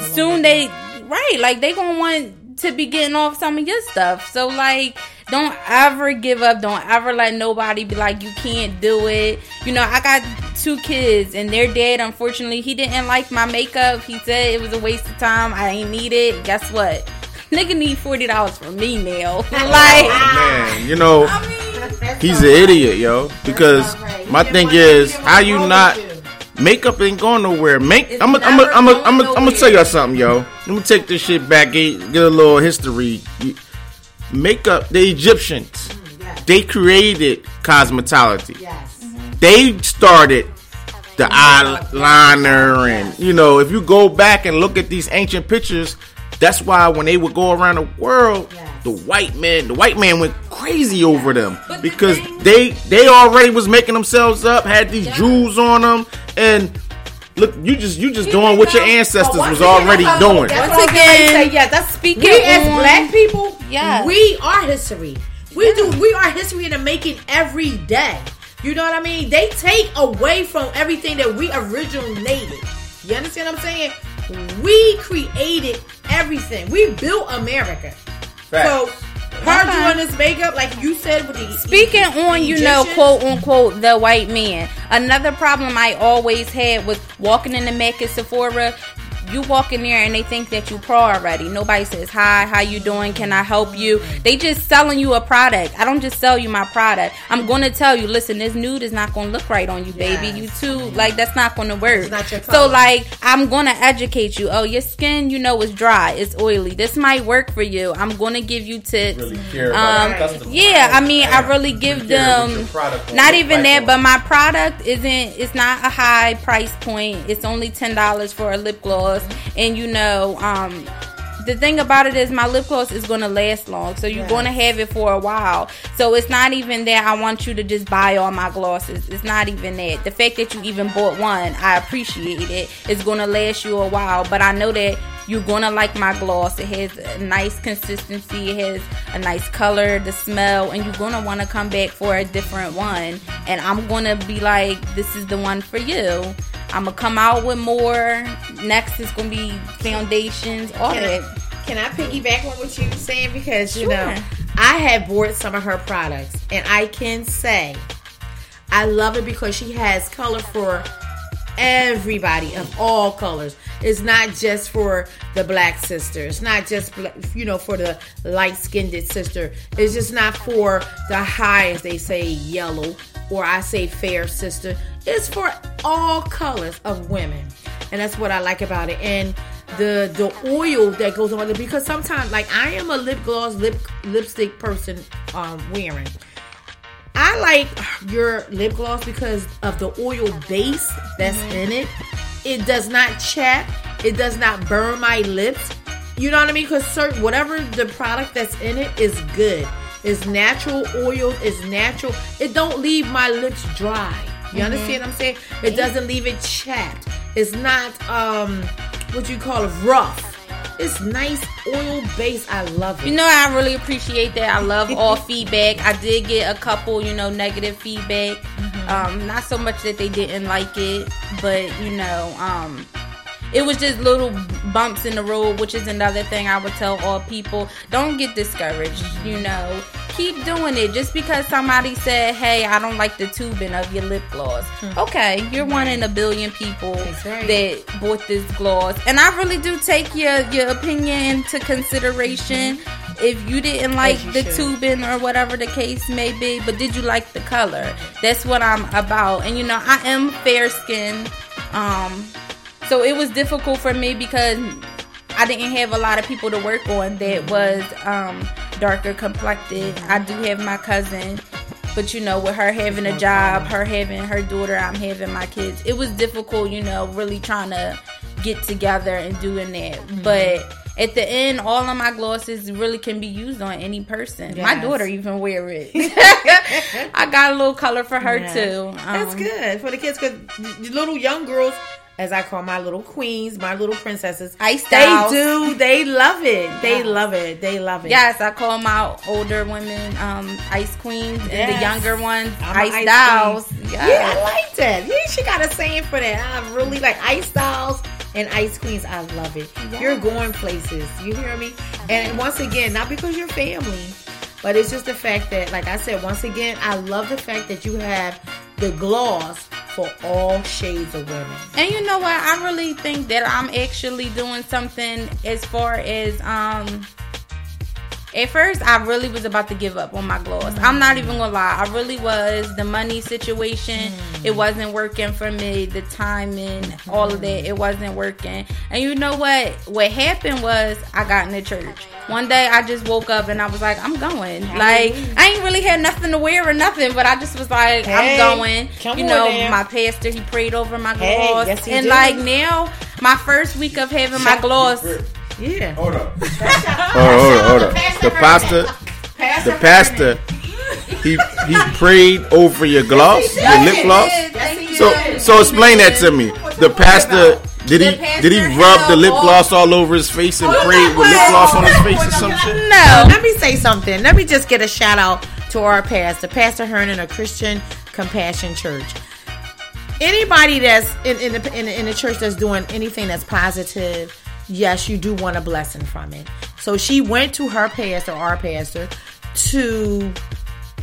E: soon they right like they gonna want to be getting off some of your stuff. So like don't ever give up. Don't ever let nobody be like you can't do it. You know i got two kids and their dad unfortunately he didn't like my makeup. He said it was a waste of time. I ain't need it. Guess what? *laughs* Nigga need $40 from me now *laughs* oh, like
D: Man, you know,
E: i mean
D: he's an idiot, yo. Because my thing is, how you not makeup ain't going nowhere. Make
E: It's
D: I'm gonna I'm gonna
E: never
D: I'm gonna
E: going
D: I'm gonna I'm
E: nowhere.
D: tell y'all something, yo. Let me take this shit back. Get, get a little history. Makeup, the Egyptians, mm, they created cosmetology.
F: Yes.
D: They started the eyeliner, and you know, if you go back and look at these ancient pictures, that's why when they would go around the world,
F: Yes.
D: The white man, the white man went crazy over them
E: But the
D: because
E: thing-
D: they they already was making themselves up, had these jewels on them, and look, you just you just doing what your ancestors was already doing.
F: That's
E: Once
F: what I was getting ready to
E: again,
F: say. Yeah, that's
E: speaking
F: We as black people,
E: Yes.
F: we are history. We do. We are history in the making every day. You know what I mean? They take away from everything that we originated. You understand what I'm saying? We created everything. We built America. So her
E: Okay.
F: doing this makeup, like you said with the
E: Speaking on, you know, quote unquote, the white man. Another problem I always had with walking in the Mac at Sephora. You walk in there and they think that you pro already. Nobody says hi, how you doing? Can I help you? They just selling you a product. I don't just sell you my product. I'm gonna tell you, listen, this nude is not gonna look right on you, baby.
F: Yes.
E: You too like that's not gonna work.
F: not your
E: so like I'm gonna educate you. Oh, your skin, you know, is dry, it's oily. This might work for you. I'm gonna give you tips.
D: Really care about
E: Um,
D: the customer.
E: yeah, I mean, I really give
D: care
E: them
D: product
E: not even that,
D: on
E: but my product isn't. It's not a high price point. It's only ten dollars for a lip gloss, and you know, um, the thing about it is my lip gloss is going to last long, so you're
F: Yes.
E: going to have it for a while. So it's not even that I want you to just buy all my glosses. It's not even that. The fact that you even bought one, I appreciate it. It's going to last you a while, but I know that you're gonna like my gloss. It has a nice consistency. It has a nice color, the smell, and you're gonna want to come back for a different one. And I'm gonna be like, this is the one for you. I'm gonna come out with more. Next is gonna be foundations, all
F: Can
E: that.
F: I, can I piggyback on what you were saying? Because, you
E: Sure.
F: know, I have bought some of her products, and I can say I love it because she has color for everybody of all colors. It's not just for the black sister. It's not just, you know, for the light skinned sister. It's just not for the high, as they say, yellow, or I say fair sister. It's for all colors of women. And that's what I like about it. And the the oil that goes on it because sometimes like I am a lip gloss lip lipstick person um wearing. I like your lip gloss because of the oil base that's in it. It does not chap. It does not burn my lips. You know what I mean? Because certain whatever the product that's in it is good. It's natural oil. It's natural. It don't leave my lips dry. You understand what I'm saying? It doesn't leave it chapped. It's not um what you call it rough. It's nice oil base. I love it.
E: You know, I really appreciate that. I love *laughs* all feedback. I did get a couple, you know, negative feedback. Um, not so much that they didn't like it, but you know, um, it was just little bumps in the road, which is another thing I would tell all people. Don't get discouraged. You know, keep doing it. Just because somebody said, "Hey, I don't like the tubing of your lip gloss." Okay, you're one in a billion people that bought this gloss, and I really do take your your opinion into consideration. If you didn't like
F: you
E: the
F: should.
E: tubing or whatever the case may be, but did you like the color? That's what I'm about. And you know, I am fair skinned. Um, so it was difficult for me because I didn't have a lot of people to work on that was um, darker complected. I do have my cousin, but you know, with her having a job, her having her daughter, I'm having my kids. It was difficult, you know, really trying to get together and doing that. But at the end, all of my glosses really can be used on any person. My daughter even wear it. *laughs* *laughs* I got a little color for her too.
F: That's
E: Um,
F: good for the kids because little young girls, as I call my little queens, my little princesses,
E: Ice
F: they do. They love it. They
E: Yes.
F: love it. They love it.
E: Yes, I call my older women um, ice queens, and the younger ones
F: I'm
E: ice dolls. Yes.
F: Yeah, I like that. Yeah, she got a saying for that. I really like ice styles and ice queens. I love it. You're going places. You hear me? And once again, not because you're family, but it's just the fact that, like I said, once again, I love the fact that you have the gloss for all shades of women.
E: And you know what? I really think that I'm actually doing something as far as um at first I really was about to give up on my gloss. I'm not even gonna lie. I really was. The money situation, mm. it wasn't working for me. The timing, all of that, it wasn't working. And you know what? What happened was I got in the church. One day I just woke up and I was like, I'm going. Like I ain't really had nothing to wear or nothing, but I just was like,
F: Hey,
E: I'm going.
F: come
E: you know,
F: now.
E: my pastor he prayed over my
F: Hey,
E: gloss.
F: yes, he
E: and
F: did.
E: like now, my first week of having my gloss.
F: Yeah.
D: Hold up. hold The pastor, the pastor, he he prayed over your gloss, your lip gloss. So so explain that to me. The pastor did he did he rub the lip gloss all over his face and pray with lip gloss on his face or some shit?
E: No.
F: Let me say something. Let me just get a shout out to our pastor, Pastor Hernan, a Christian Compassion Church. Anybody that's in in the, in, the, in the church that's doing anything that's positive, yes, you do want a blessing from it. So she went to her pastor, our pastor, to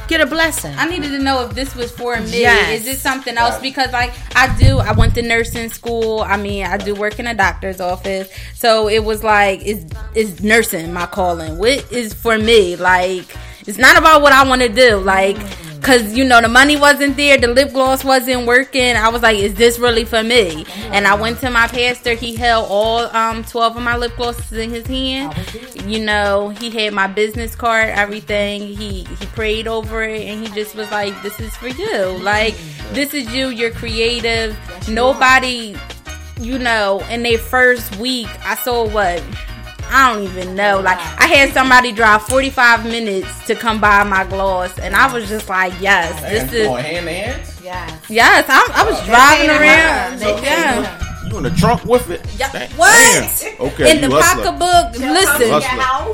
F: get a blessing.
E: I needed to know if this was for me.
F: Yes.
E: Is this something else? Because like I do, I went to nursing school. I mean, I do work in a doctor's office, so it was like, is is nursing my calling? What is for me? Like, it's not about what I want to do. Like. Cause you know the money wasn't there, the lip gloss wasn't working. I was like, "Is this really for me?" And I went to my pastor. He held all um twelve of my lip glosses in his hand. You know, he had my business card, everything. He he prayed over it, and he just was like, "This is for you. Like, this is you. You're creative. Nobody, you know, in their first week, I saw what." I don't even know. Like I had somebody drive 45 minutes to come buy my gloss, and I was just like, "Yes, this is
D: going hand to hand.
F: yes.
E: yes." I, I was driving around.
F: them. They
E: Yeah.
D: You in the trunk with it?
E: Yeah.
D: Damn.
E: What?
D: Damn. Okay.
E: In the
D: hustler.
E: pocketbook. Listen,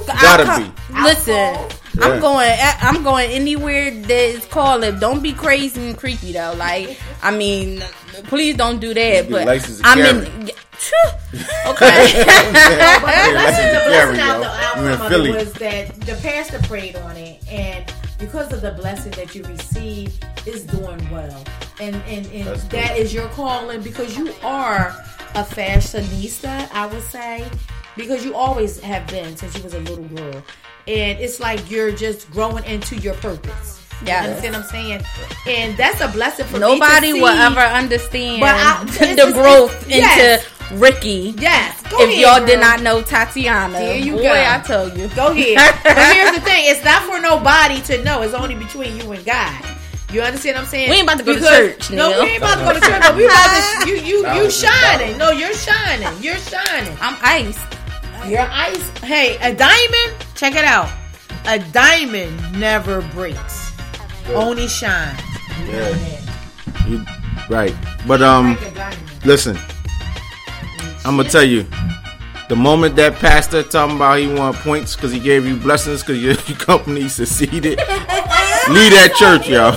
D: Gotta be.
E: Listen,
D: Yeah.
E: I'm going. I'm going anywhere that is calling. Don't be crazy and creepy though. Like, I mean, please don't do that.
D: Get
E: But I'm
D: carry. *laughs*
E: in. Okay.
F: But
D: Yeah,
F: listen, the
D: like
F: blessing
D: Gary,
F: out
D: yo.
F: the
D: You
F: outcome
D: in
F: of
D: Philly.
F: it was that the pastor prayed on it, and because of the blessing that you receive, is doing well, and and, and
D: That's
F: that
D: good.
F: is your calling because you are a fashionista, I would say, because you always have been since you was a little girl, and it's like you're just growing into your purpose.
E: Yes.
F: You understand what I'm saying? And that's a blessing for
E: Nobody
F: me to
E: will
F: see.
E: ever understand
F: But I- *laughs*
E: the
F: just-
E: growth
F: yes.
E: into Ricky.
F: Yes, go
E: if
F: ahead,
E: y'all
F: girl.
E: did not know Tatiana,
F: There you
E: boy,
F: go.
E: I tell you.
F: Go ahead. *laughs* but here's the thing: it's not for nobody to know. It's only between you and God. You understand what I'm saying?
E: We ain't about to go to church,
F: No,
E: Neil.
F: we ain't about to go to church. But we about to. You, you, you shining. No, you're shining. You're shining.
E: I'm iced.
F: You're ice. Hey, a diamond. Check it out. A diamond never breaks. Only shine.
D: Yeah. You, right. But um,
F: Break a diamond.
D: listen. I'm gonna tell you. The moment that pastor talking about he want points because he gave you blessings because your, your company succeeded, *laughs* leave that church, yo.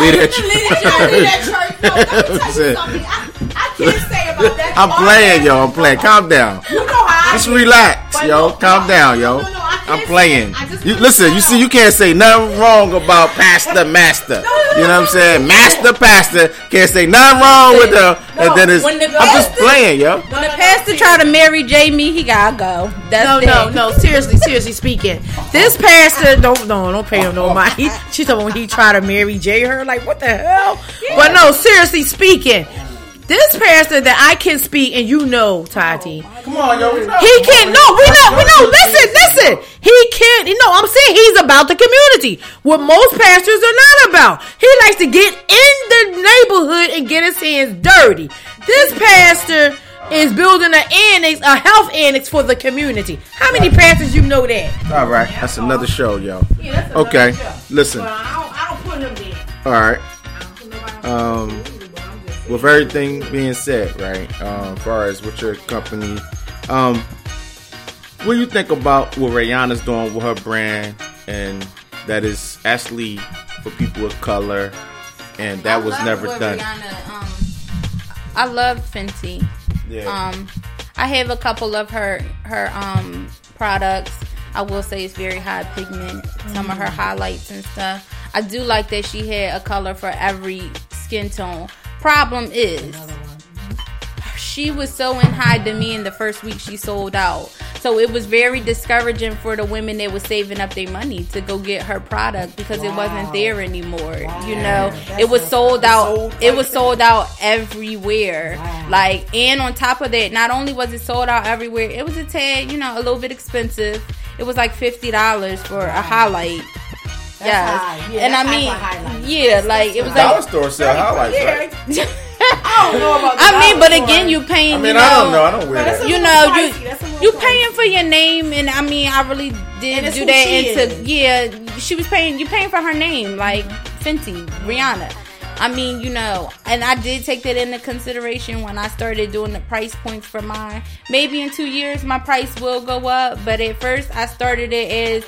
D: Leave that *laughs* church.
F: Leave that church. No, let me tell you *laughs*
D: Listen.
F: something. I, I can't say about that.
D: I'm playing, y'all. I'm playing. Calm down.
F: You know how
D: Just relax, yo. Calm down, yo.
F: No, no, I
D: I'm playing.
F: say it. I just
D: You listen. You see, you can't say nothing wrong about pastor, master. You know what I'm saying? Master, pastor. Can't say nothing wrong with the. And then it's.
E: when the
D: I'm just
E: pastor-
D: playing, yo.
E: When the pastor try to marry Jamie, he gotta go. That's
F: No,
E: it.
F: no, no. Seriously, seriously speaking, this pastor don't no don't pay him no *laughs* mind. He, she told when he tried to marry Jay her like what the hell? But no, seriously speaking, this pastor that I can speak and you know, Tati,
D: Come on, yo.
F: he can't. No, we know, we know. Listen, listen. He can't. You know, I'm saying he's about the community. What most pastors are not about. He likes to get in the neighborhood and get his hands dirty. This pastor is building an annex, a health annex for the community. How many pastors you know that?
D: All right, that's another show, yo.
F: Yeah, that's another
D: Okay,
F: show.
D: listen.
F: But I don't, I don't put him there.
D: All right.
F: I don't put nobody
D: Um, with everything being said, right? Um, as far as with your company, um, what do you think about what Rihanna's doing with her brand, and that is actually for people of color, and that
E: I
D: was
E: love
D: never
E: what
D: done.
E: Rihanna, um, I love Fenty.
D: Yeah.
E: Um, I have a couple of her her um products. I will say it's very high pigment. Some of her highlights and stuff. I do like that she had a color for every skin tone. Problem is, she was so in high demand the first week she sold out. So it was very discouraging for the women that was saving up their money to go get her product because it wasn't there anymore. You know, it was sold out. It was sold out everywhere. Like, and on top of that, not only was it sold out everywhere, it was a tad, you know, a little bit expensive. It was like fifty dollars for a highlight. Yes,
F: high. Yeah,
E: and I
F: that's high
E: mean,
F: for highlights.
E: yeah, like it was
D: Dollar
E: like.
D: store sell highlights, right? *laughs*
F: I don't know about the
E: I mean, but
F: dollar
E: again, you paying.
D: I
E: you
D: mean,
E: know,
D: I don't know. I don't wear that.
E: you know,
F: pricey.
E: you
F: That's a little
E: you paying for your name, and I mean, I really did
F: And
E: do that
F: she
E: into
F: is.
E: yeah. She was paying you paying for her name, like Fenty, Rihanna. I mean, you know, and I did take that into consideration when I started doing the price points for mine. Maybe in two years, my price will go up, but at first, I started it as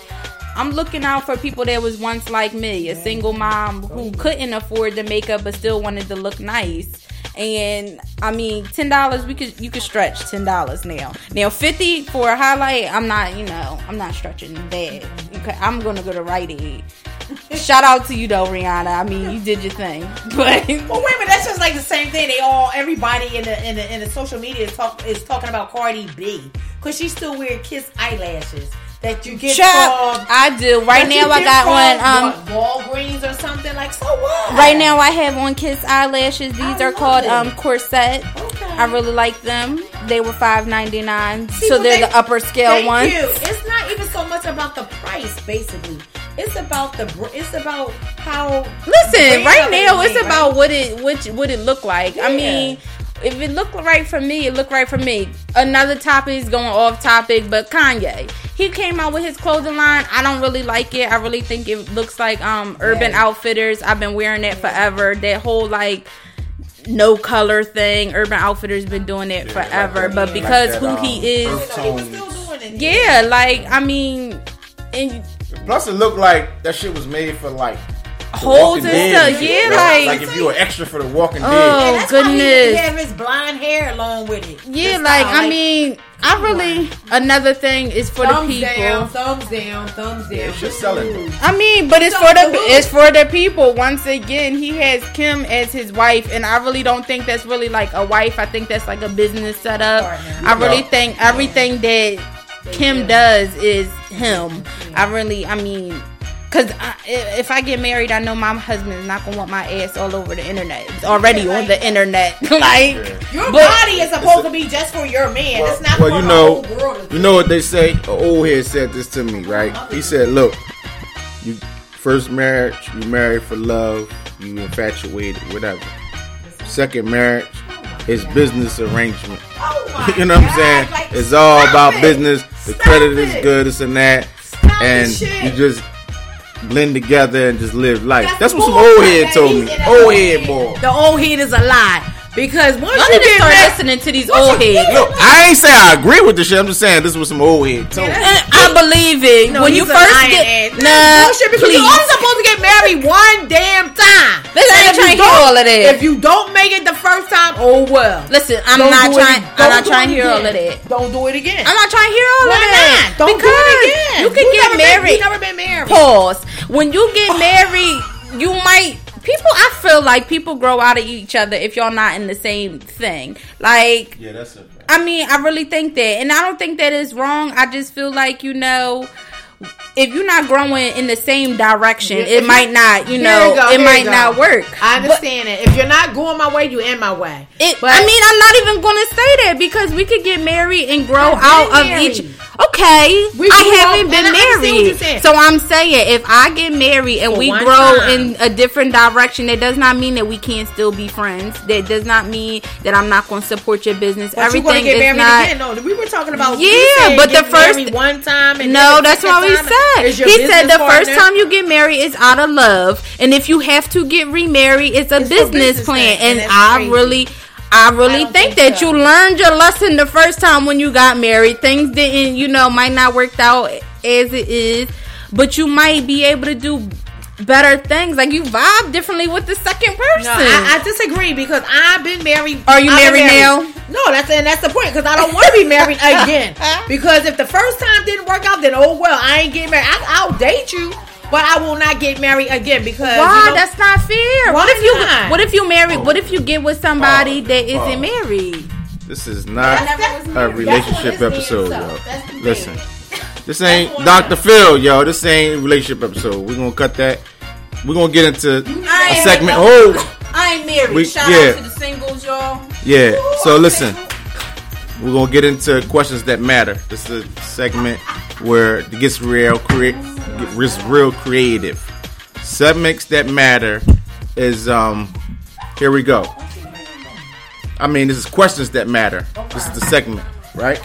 E: I'm looking out for people that was once like me, a single mom who couldn't afford the makeup but still wanted to look nice. And I mean, ten dollars we could you could stretch ten dollars now. Now fifty for a highlight, I'm not you know I'm not stretching that. Okay, I'm gonna go to Rite Aid. *laughs* Shout out to you though, Rihanna. I mean, you did your thing, *laughs* but
F: Well, wait a minute. That's just like the same thing. They all, everybody in the in the in the social media is talk is talking about Cardi B because she still wear kiss eyelashes that you get
E: Child. I do. Right now, I got
F: from,
E: one. Um,
F: what, Walgreens or something like. So what?
E: right now I have on Kiss eyelashes. These
F: I
E: are called
F: it.
E: um corset.
F: Okay.
E: I really like them. They were five ninety nine, so they're
F: they-
E: the upper scale
F: Thank
E: ones.
F: you. It's not even so much about the price, basically. It's about the. It's about how.
E: Listen, right now it's
F: made,
E: about what it what what it look like. I mean, if it looked right for me, it looked right for me. Another topic is going off topic, but Kanye, he came out with his clothing line. I don't really like it. I really think it looks like um Urban
F: Yeah.
E: Outfitters. I've been wearing that forever. That whole like no color thing. Urban Outfitters been doing it forever,
D: like
E: but because
D: like
E: who
D: um,
E: he is,
F: He was still doing it.
E: yeah, like I mean, and
D: Plus, it looked like that shit was made for like The
E: Holes
D: Walking
E: and stuff. Yeah,
D: right?
E: like,
D: like if you were extra for the Walking
E: Oh,
D: Dead.
F: that's why
E: goodness.
F: He have his blonde hair along with it.
E: yeah,
F: The
E: like
F: style,
E: I mean, I really another thing is for the
F: thumbs
E: people.
F: down, thumbs down, thumbs down.
D: it's just selling.
E: I mean, but it's
F: So
E: for the
F: absolutely.
E: it's for the people. Once again, he has Kim as his wife, and I really don't think that's really like a wife. I think that's like a business setup.
F: Partner.
E: I really
D: No.
E: think everything that Kim does is him. I really, I mean. Cause I, if I get married, I know my husband is not gonna want my ass all over the internet. It's already on the internet. *laughs* like,
F: Your
E: But-
F: body is supposed to be just for your man. it's not
D: Well,
F: for
D: you
F: the
D: know,
F: whole world.
D: you know what they say. An old head said this to me, right? He said, "Look, you first marriage, you married for love, you infatuated, whatever. Second marriage is business arrangement.
F: Oh *laughs*
D: you know what I'm
F: God,
D: saying?
F: like,
D: it's all about
F: it.
D: business. The
F: Stop
D: credit is good, this and that,
F: Stop
D: and you just blend together and just live life.
F: That's
D: That's, what some old head told me. Old
F: old
D: head
F: head.
D: boy.
F: The old head is a lie because once
E: y'all
F: you get
E: start
F: married,
E: listening to these old
F: you
E: heads.
D: Look, I ain't say I agree with the shit. I'm just saying this was some old head told me.
E: I believe it.
F: No,
E: when you first get
F: ass.
E: nah,
F: That's bullshit because
E: please.
F: you're only supposed to get married one damn time.
E: Listen, I ain't
F: And if
E: trying
F: you
E: to hear
F: don't-
E: all of that.
F: If you don't make it the first time, oh well.
E: Listen, I'm
F: Don't
E: not trying. I'm not trying to hear all of
F: again.
E: that.
F: Don't do it again.
E: I'm not trying to hear all
F: Why
E: of that.
F: not? Don't
E: because
F: do it again.
E: You can get
F: never been-
E: married.
F: you never been married.
E: Pause. When you get married, you might. People, I feel like people grow out of each other if y'all not in the same thing. Like,
D: Yeah, that's it.
E: I mean, I really think that, and I don't think that is wrong. I just feel like you know, if you're not growing in the same direction,
F: Yeah,
E: it might not. You know,
F: you
E: it might not work.
F: I
E: But-
F: understand it. If you're not going my way, you in my way.
E: It,
F: But-
E: I mean, I'm not even going to say that because we could get married and grow out of
F: married.
E: each. Okay,
F: We
E: I haven't been
F: and I understand what
E: married, so I'm saying if I get married and
F: For
E: we grow
F: time.
E: in a different direction, that does not mean that we can't still be friends. That does not mean that I'm not going to support your business.
F: But
E: Everything
F: get
E: is not.
F: again. No, we were talking about.
E: Yeah, but the first-
F: one time. And
E: No, that's what
F: we
E: said.
F: Your
E: He said the first time you get married is out of love, and if you have to get remarried, it's a
F: It's
E: business,
F: business
E: plan.
F: and
E: And I
F: crazy.
E: really, I really
F: don't
E: think,
F: think
E: that
F: so.
E: you learned your lesson the first time when you got married. Things didn't, you know, might not worked out as it is, but you might be able to do better things. Like you vibe differently with the second person.
F: No, I, I disagree because I've been married.
E: Are you
F: I've
E: married now?
F: No, that's and that's the point because I don't want to be married *laughs* again. Because if the first time didn't work out, then oh well, I ain't getting married. I, I'll date you, but I will not get married again because
E: Why?
F: you know,
E: That's not fair.
F: Why
E: what if you?
F: not?
E: What if you married? Oh. What if you get with somebody
D: Pause.
E: that isn't
D: Pause.
E: married?
D: This is not a relationship
F: what this is,
D: episode,
F: so
D: yo.
F: that's thing.
D: Listen, this ain't Dr. Phil, yo. This ain't relationship episode. We're gonna cut that. We're gonna get into a segment. Oh,
E: I ain't married.
D: We-
E: Shout
D: yeah.
E: out to the singles, y'all.
D: yeah. So listen, we're gonna get into questions that matter. This is a segment where it gets real, gets real creative. Segments that matter is um. Here we go. I mean, this is questions that matter. This is the segment, right?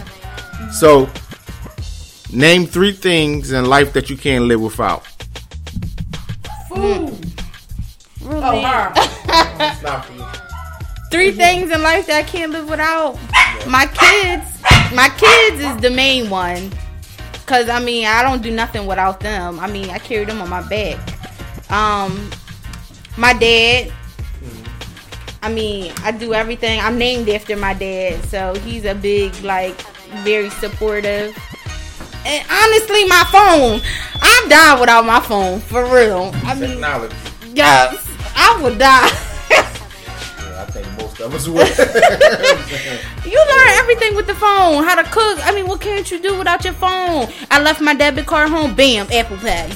D: So, name three things in life that you can't live without. Food.
F: Oh, her. *laughs*
E: Three things in life that I can't live without. My kids. My kids is the main one. Cause I mean I don't do nothing without them. I mean I carry them on my back. Um, my dad. I mean I do everything. I'm named after my dad, so he's a big like very supportive. And honestly, my phone, I die without my phone for real. I mean,
D: Technology.
E: yes, I would die.
D: Yeah, I think most of us would. *laughs*
E: You learn everything with the phone. How to cook. I mean, what can't you do without your phone? I left my debit card home. Bam, Apple Pay.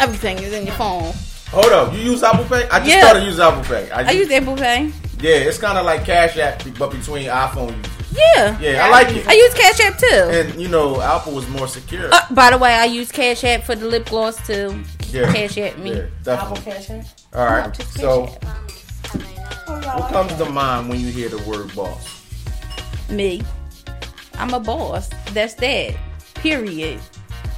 E: Everything is in your phone.
D: Hold up, you use Apple Pay? I just
E: Yeah.
D: started using Apple Pay.
E: I use Apple Pay.
D: Yeah, it's kind of like Cash App, but between iPhone users.
E: Yeah.
D: Yeah, I like it.
E: I use Cash App too.
D: And you know, Apple was more secure.
E: Uh, by the way, I use Cash App for the lip gloss too.
D: yeah,
E: Cash App me.
D: Yeah,
F: Apple. Cash App.
D: All right.
E: No,
D: So, what comes to mind when you hear the word boss?
E: Me. I'm a boss. That's that. Period.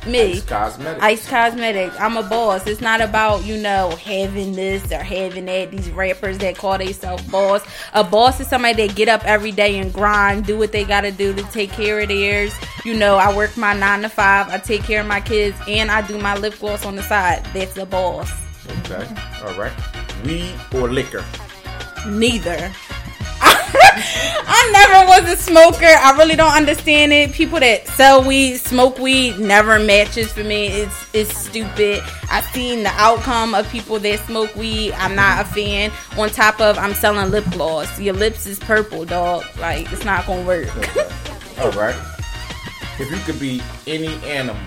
E: Me.
D: It's cosmetics.
E: Ice Cosmetics. I'm a boss. It's not about, you know, having this or having that. These rappers that call themselves boss. A boss is somebody that get up every day and grind, do what they gotta do to take care of theirs. You know, I work my nine to five, I take care of my kids, and I do my lip gloss on the side. That's a boss.
D: Okay. All right. Weed or liquor?
E: Neither. *laughs* *laughs* I never was a smoker. I really don't understand it. People that sell weed, smoke weed, never matches for me. It's it's stupid. I've seen the outcome of people that smoke weed. I'm not a fan. On top of I'm selling lip gloss. Your lips is purple, dog. Like it's not gonna work. *laughs*
D: All right. If you could be any animal,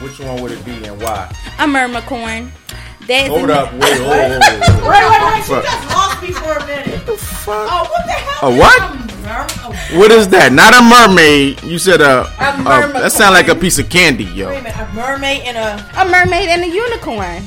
D: which one would it be and why?
E: a mermacorn. That's
D: Hold up. Wait. Wait. Wait. Wait.
F: Wait, wait, wait. You just lost me for a minute. What the fuck? Oh, what the hell?
D: A
F: is
D: what?
F: a mer- oh,
D: What is that? Not a mermaid. You said a. a
E: mermaid.
D: that sound like a piece of candy, yo.
F: wait a minute. A mermaid and a
E: a mermaid and a unicorn.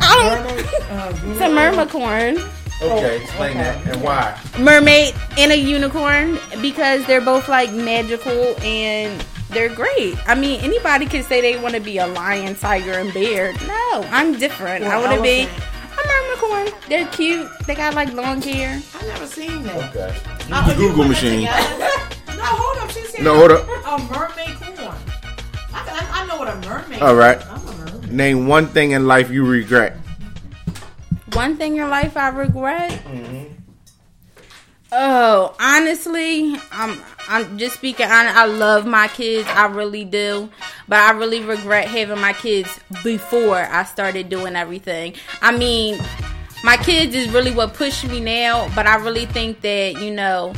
E: I don't.
F: mermaid. Uh, *laughs*
E: It's a mermacorn.
D: Okay, explain
F: okay.
D: that and why.
E: mermaid and a unicorn because they're both like magical and they're great. I mean, anybody can say they want to be a lion, tiger, and bear. No, I'm different. I
F: Or
E: want to be
F: elephant.
E: a mermacorn. They're cute. They got like long hair.
F: I've never seen that.
D: Okay. The
F: you
D: Google machine.
F: no, hold up. She said
D: No, hold up.
F: A mermaid corn. I, I, I know what a mermaid.
D: All right.
F: Is. I'm a mermaid.
D: Name one thing in life you regret.
E: One thing in life I regret. Mm-hmm. Oh, honestly, I'm I'm just speaking. I, I love my kids, I really do, but I really regret having my kids before I started doing everything. I mean, my kids is really what pushed me now, but I really think that you know,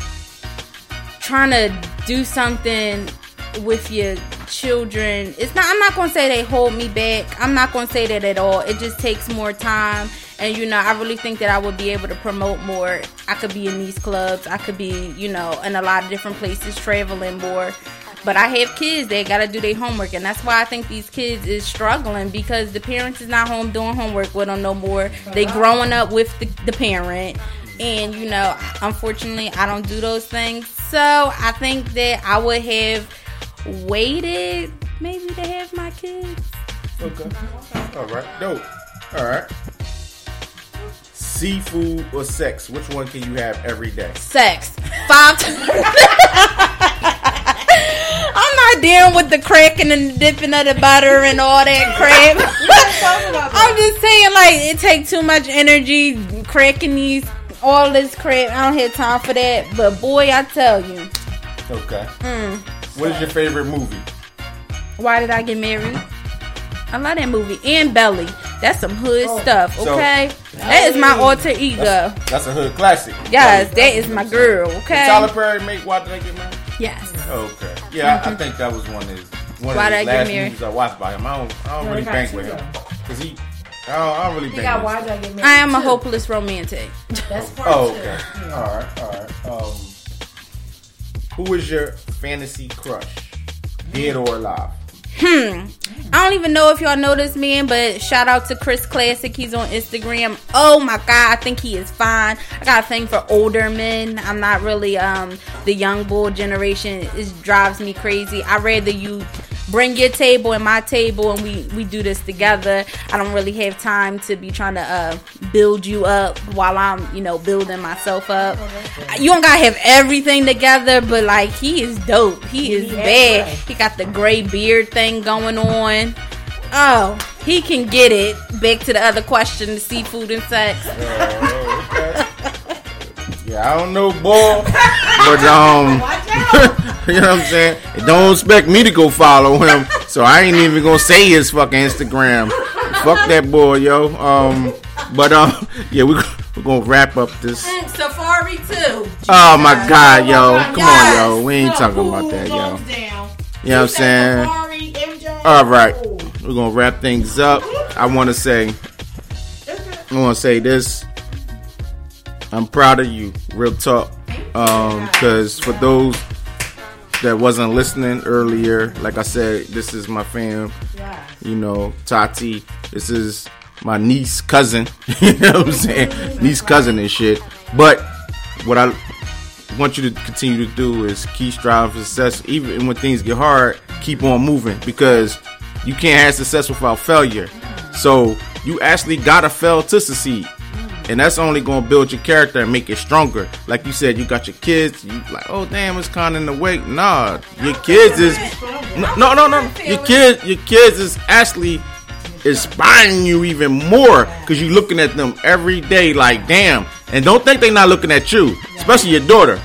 E: trying to do something with your children it's not i'm not gonna say they hold me back i'm not gonna say that at all it just takes more time and you know i really think that i would be able to promote more. I could be in these clubs. I could be you know in a lot of different places traveling more. But i have kids. They gotta do their homework. And that's why i think these kids is struggling because the parents is not home doing homework with them no more. They growing up with the, the parent. And you know unfortunately i don't do those things. So i think that i would have waited maybe to have my kids.
D: Okay. All right. Dope. All right. Seafood or sex? Which one can you have every day?
E: sex five times *laughs* i'm not dealing with the cracking and dipping of the butter and all that crap i'm just saying like it takes too much energy cracking these all this crap i don't have time for that but boy i tell you
D: Okay.
E: Mm.
D: What is your favorite movie?
E: Why did I get married? I love that movie. And Belly. That's some hood stuff,
D: So-
E: okay? that is my alter ego.
D: That's a hood classic.
E: Yes, that is my girl,
D: Did
E: okay?
D: Tyler Perry make Why Did I Get Married?
E: Yes.
D: Okay. Yeah, I, I think that was one of his one
E: Why
D: of
E: Did
D: his
E: I Get
D: last
E: Married?
D: movies I watched by him. I don't, I don't
F: No,
D: really
F: they
D: bank with him because he. I don't, I don't really
F: You
D: bank.
F: got
D: with
F: why
D: him.
F: did I get married?
E: I am a hopeless romantic.
F: That's part
D: Oh,
F: two.
D: okay. All right, all right. Um, who is your fantasy crush, dead or alive?
E: I don't even know if y'all know this man, but shout out to Chris Classic. He's on Instagram. Oh my god, I think he is fine. I got a thing for older men. I'm not really um the young bull generation. It drives me crazy. I rather you bring your table and my table and we we do this together. I don't really have time to be trying to uh build you up while I'm, you know, building myself up. You don't gotta have everything together, but like he is dope. He is
F: He
E: bad.
F: has
E: He got the gray beard thing going on. Oh, he can get it. Back to the other question: the seafood and sex.
D: Okay. yeah, I don't know, boy, but um,
F: Watch out. *laughs*
D: you know what I'm saying? And don't expect me to go follow him. So I ain't even gonna say his fucking Instagram. Fuck that boy, yo. Um, but um, *laughs* yeah, we we're gonna wrap up this.
E: Safaree too.
D: Oh my god, yo! Come on, yo. We ain't talking about that, yo. You know what I'm saying? All right, we're gonna wrap things up. I want to say, I want to say this. I'm proud of you, real talk. Um, because for those that wasn't listening earlier, like I said, this is my fam. Yeah. You know, Tati. This is my niece cousin. *laughs* you know what I'm saying? Niece cousin and shit. But what I want you to continue to do is keep striving for success. Even when things get hard, keep on moving because you can't have success without failure. So you actually gotta fail to succeed. And that's only gonna build your character and make it stronger. Like you said, you got your kids, you like, oh damn, it's kinda in the way. Nah, your kids is no no no no. Your kids your kids is actually inspiring you even more because you're looking at them every day like damn and don't think they're not looking at you especially your daughter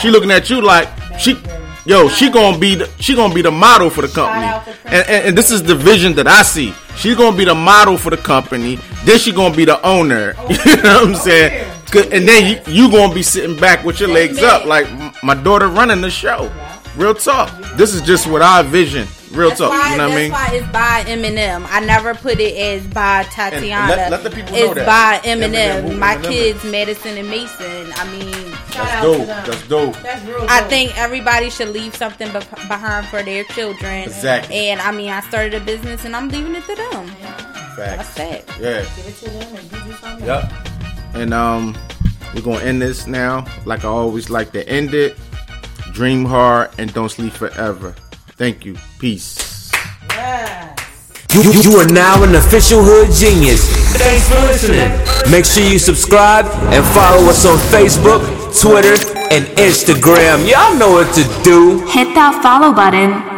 D: she looking at you like she yo she gonna be the, she gonna be the model for the company and, and, and this is the vision that i see she's gonna be the model for the company then she gonna be the owner *laughs* you know what i'm saying oh, and then you, you gonna be sitting back with your legs up like my daughter running the show real talk this is just what i vision Real
E: that's
D: talk,
E: why,
D: you know what I mean?
E: That's why it's by Eminem. I never put it as by Tatiana.
D: let- let the people know
E: it's
D: that.
E: by
D: Eminem,
E: Eminem. My kids, Madison and Mason. I mean,
D: That's dope. That's dope.
E: I think everybody should leave something be- behind for their children.
D: Exactly.
E: And I mean, I started a business and I'm leaving it to them. That's
D: Facts.
E: it.
D: Yeah.
F: Give it to them and give you something.
D: Yep. And um, we're gonna end this now. Like I always like to end it. Dream hard and don't sleep forever. Thank you. Peace.
G: You, you, you are now an official hood genius. Thanks for listening. Make sure you subscribe and follow us on Facebook, Twitter, and Instagram. Y'all know what to do.
H: Hit that follow button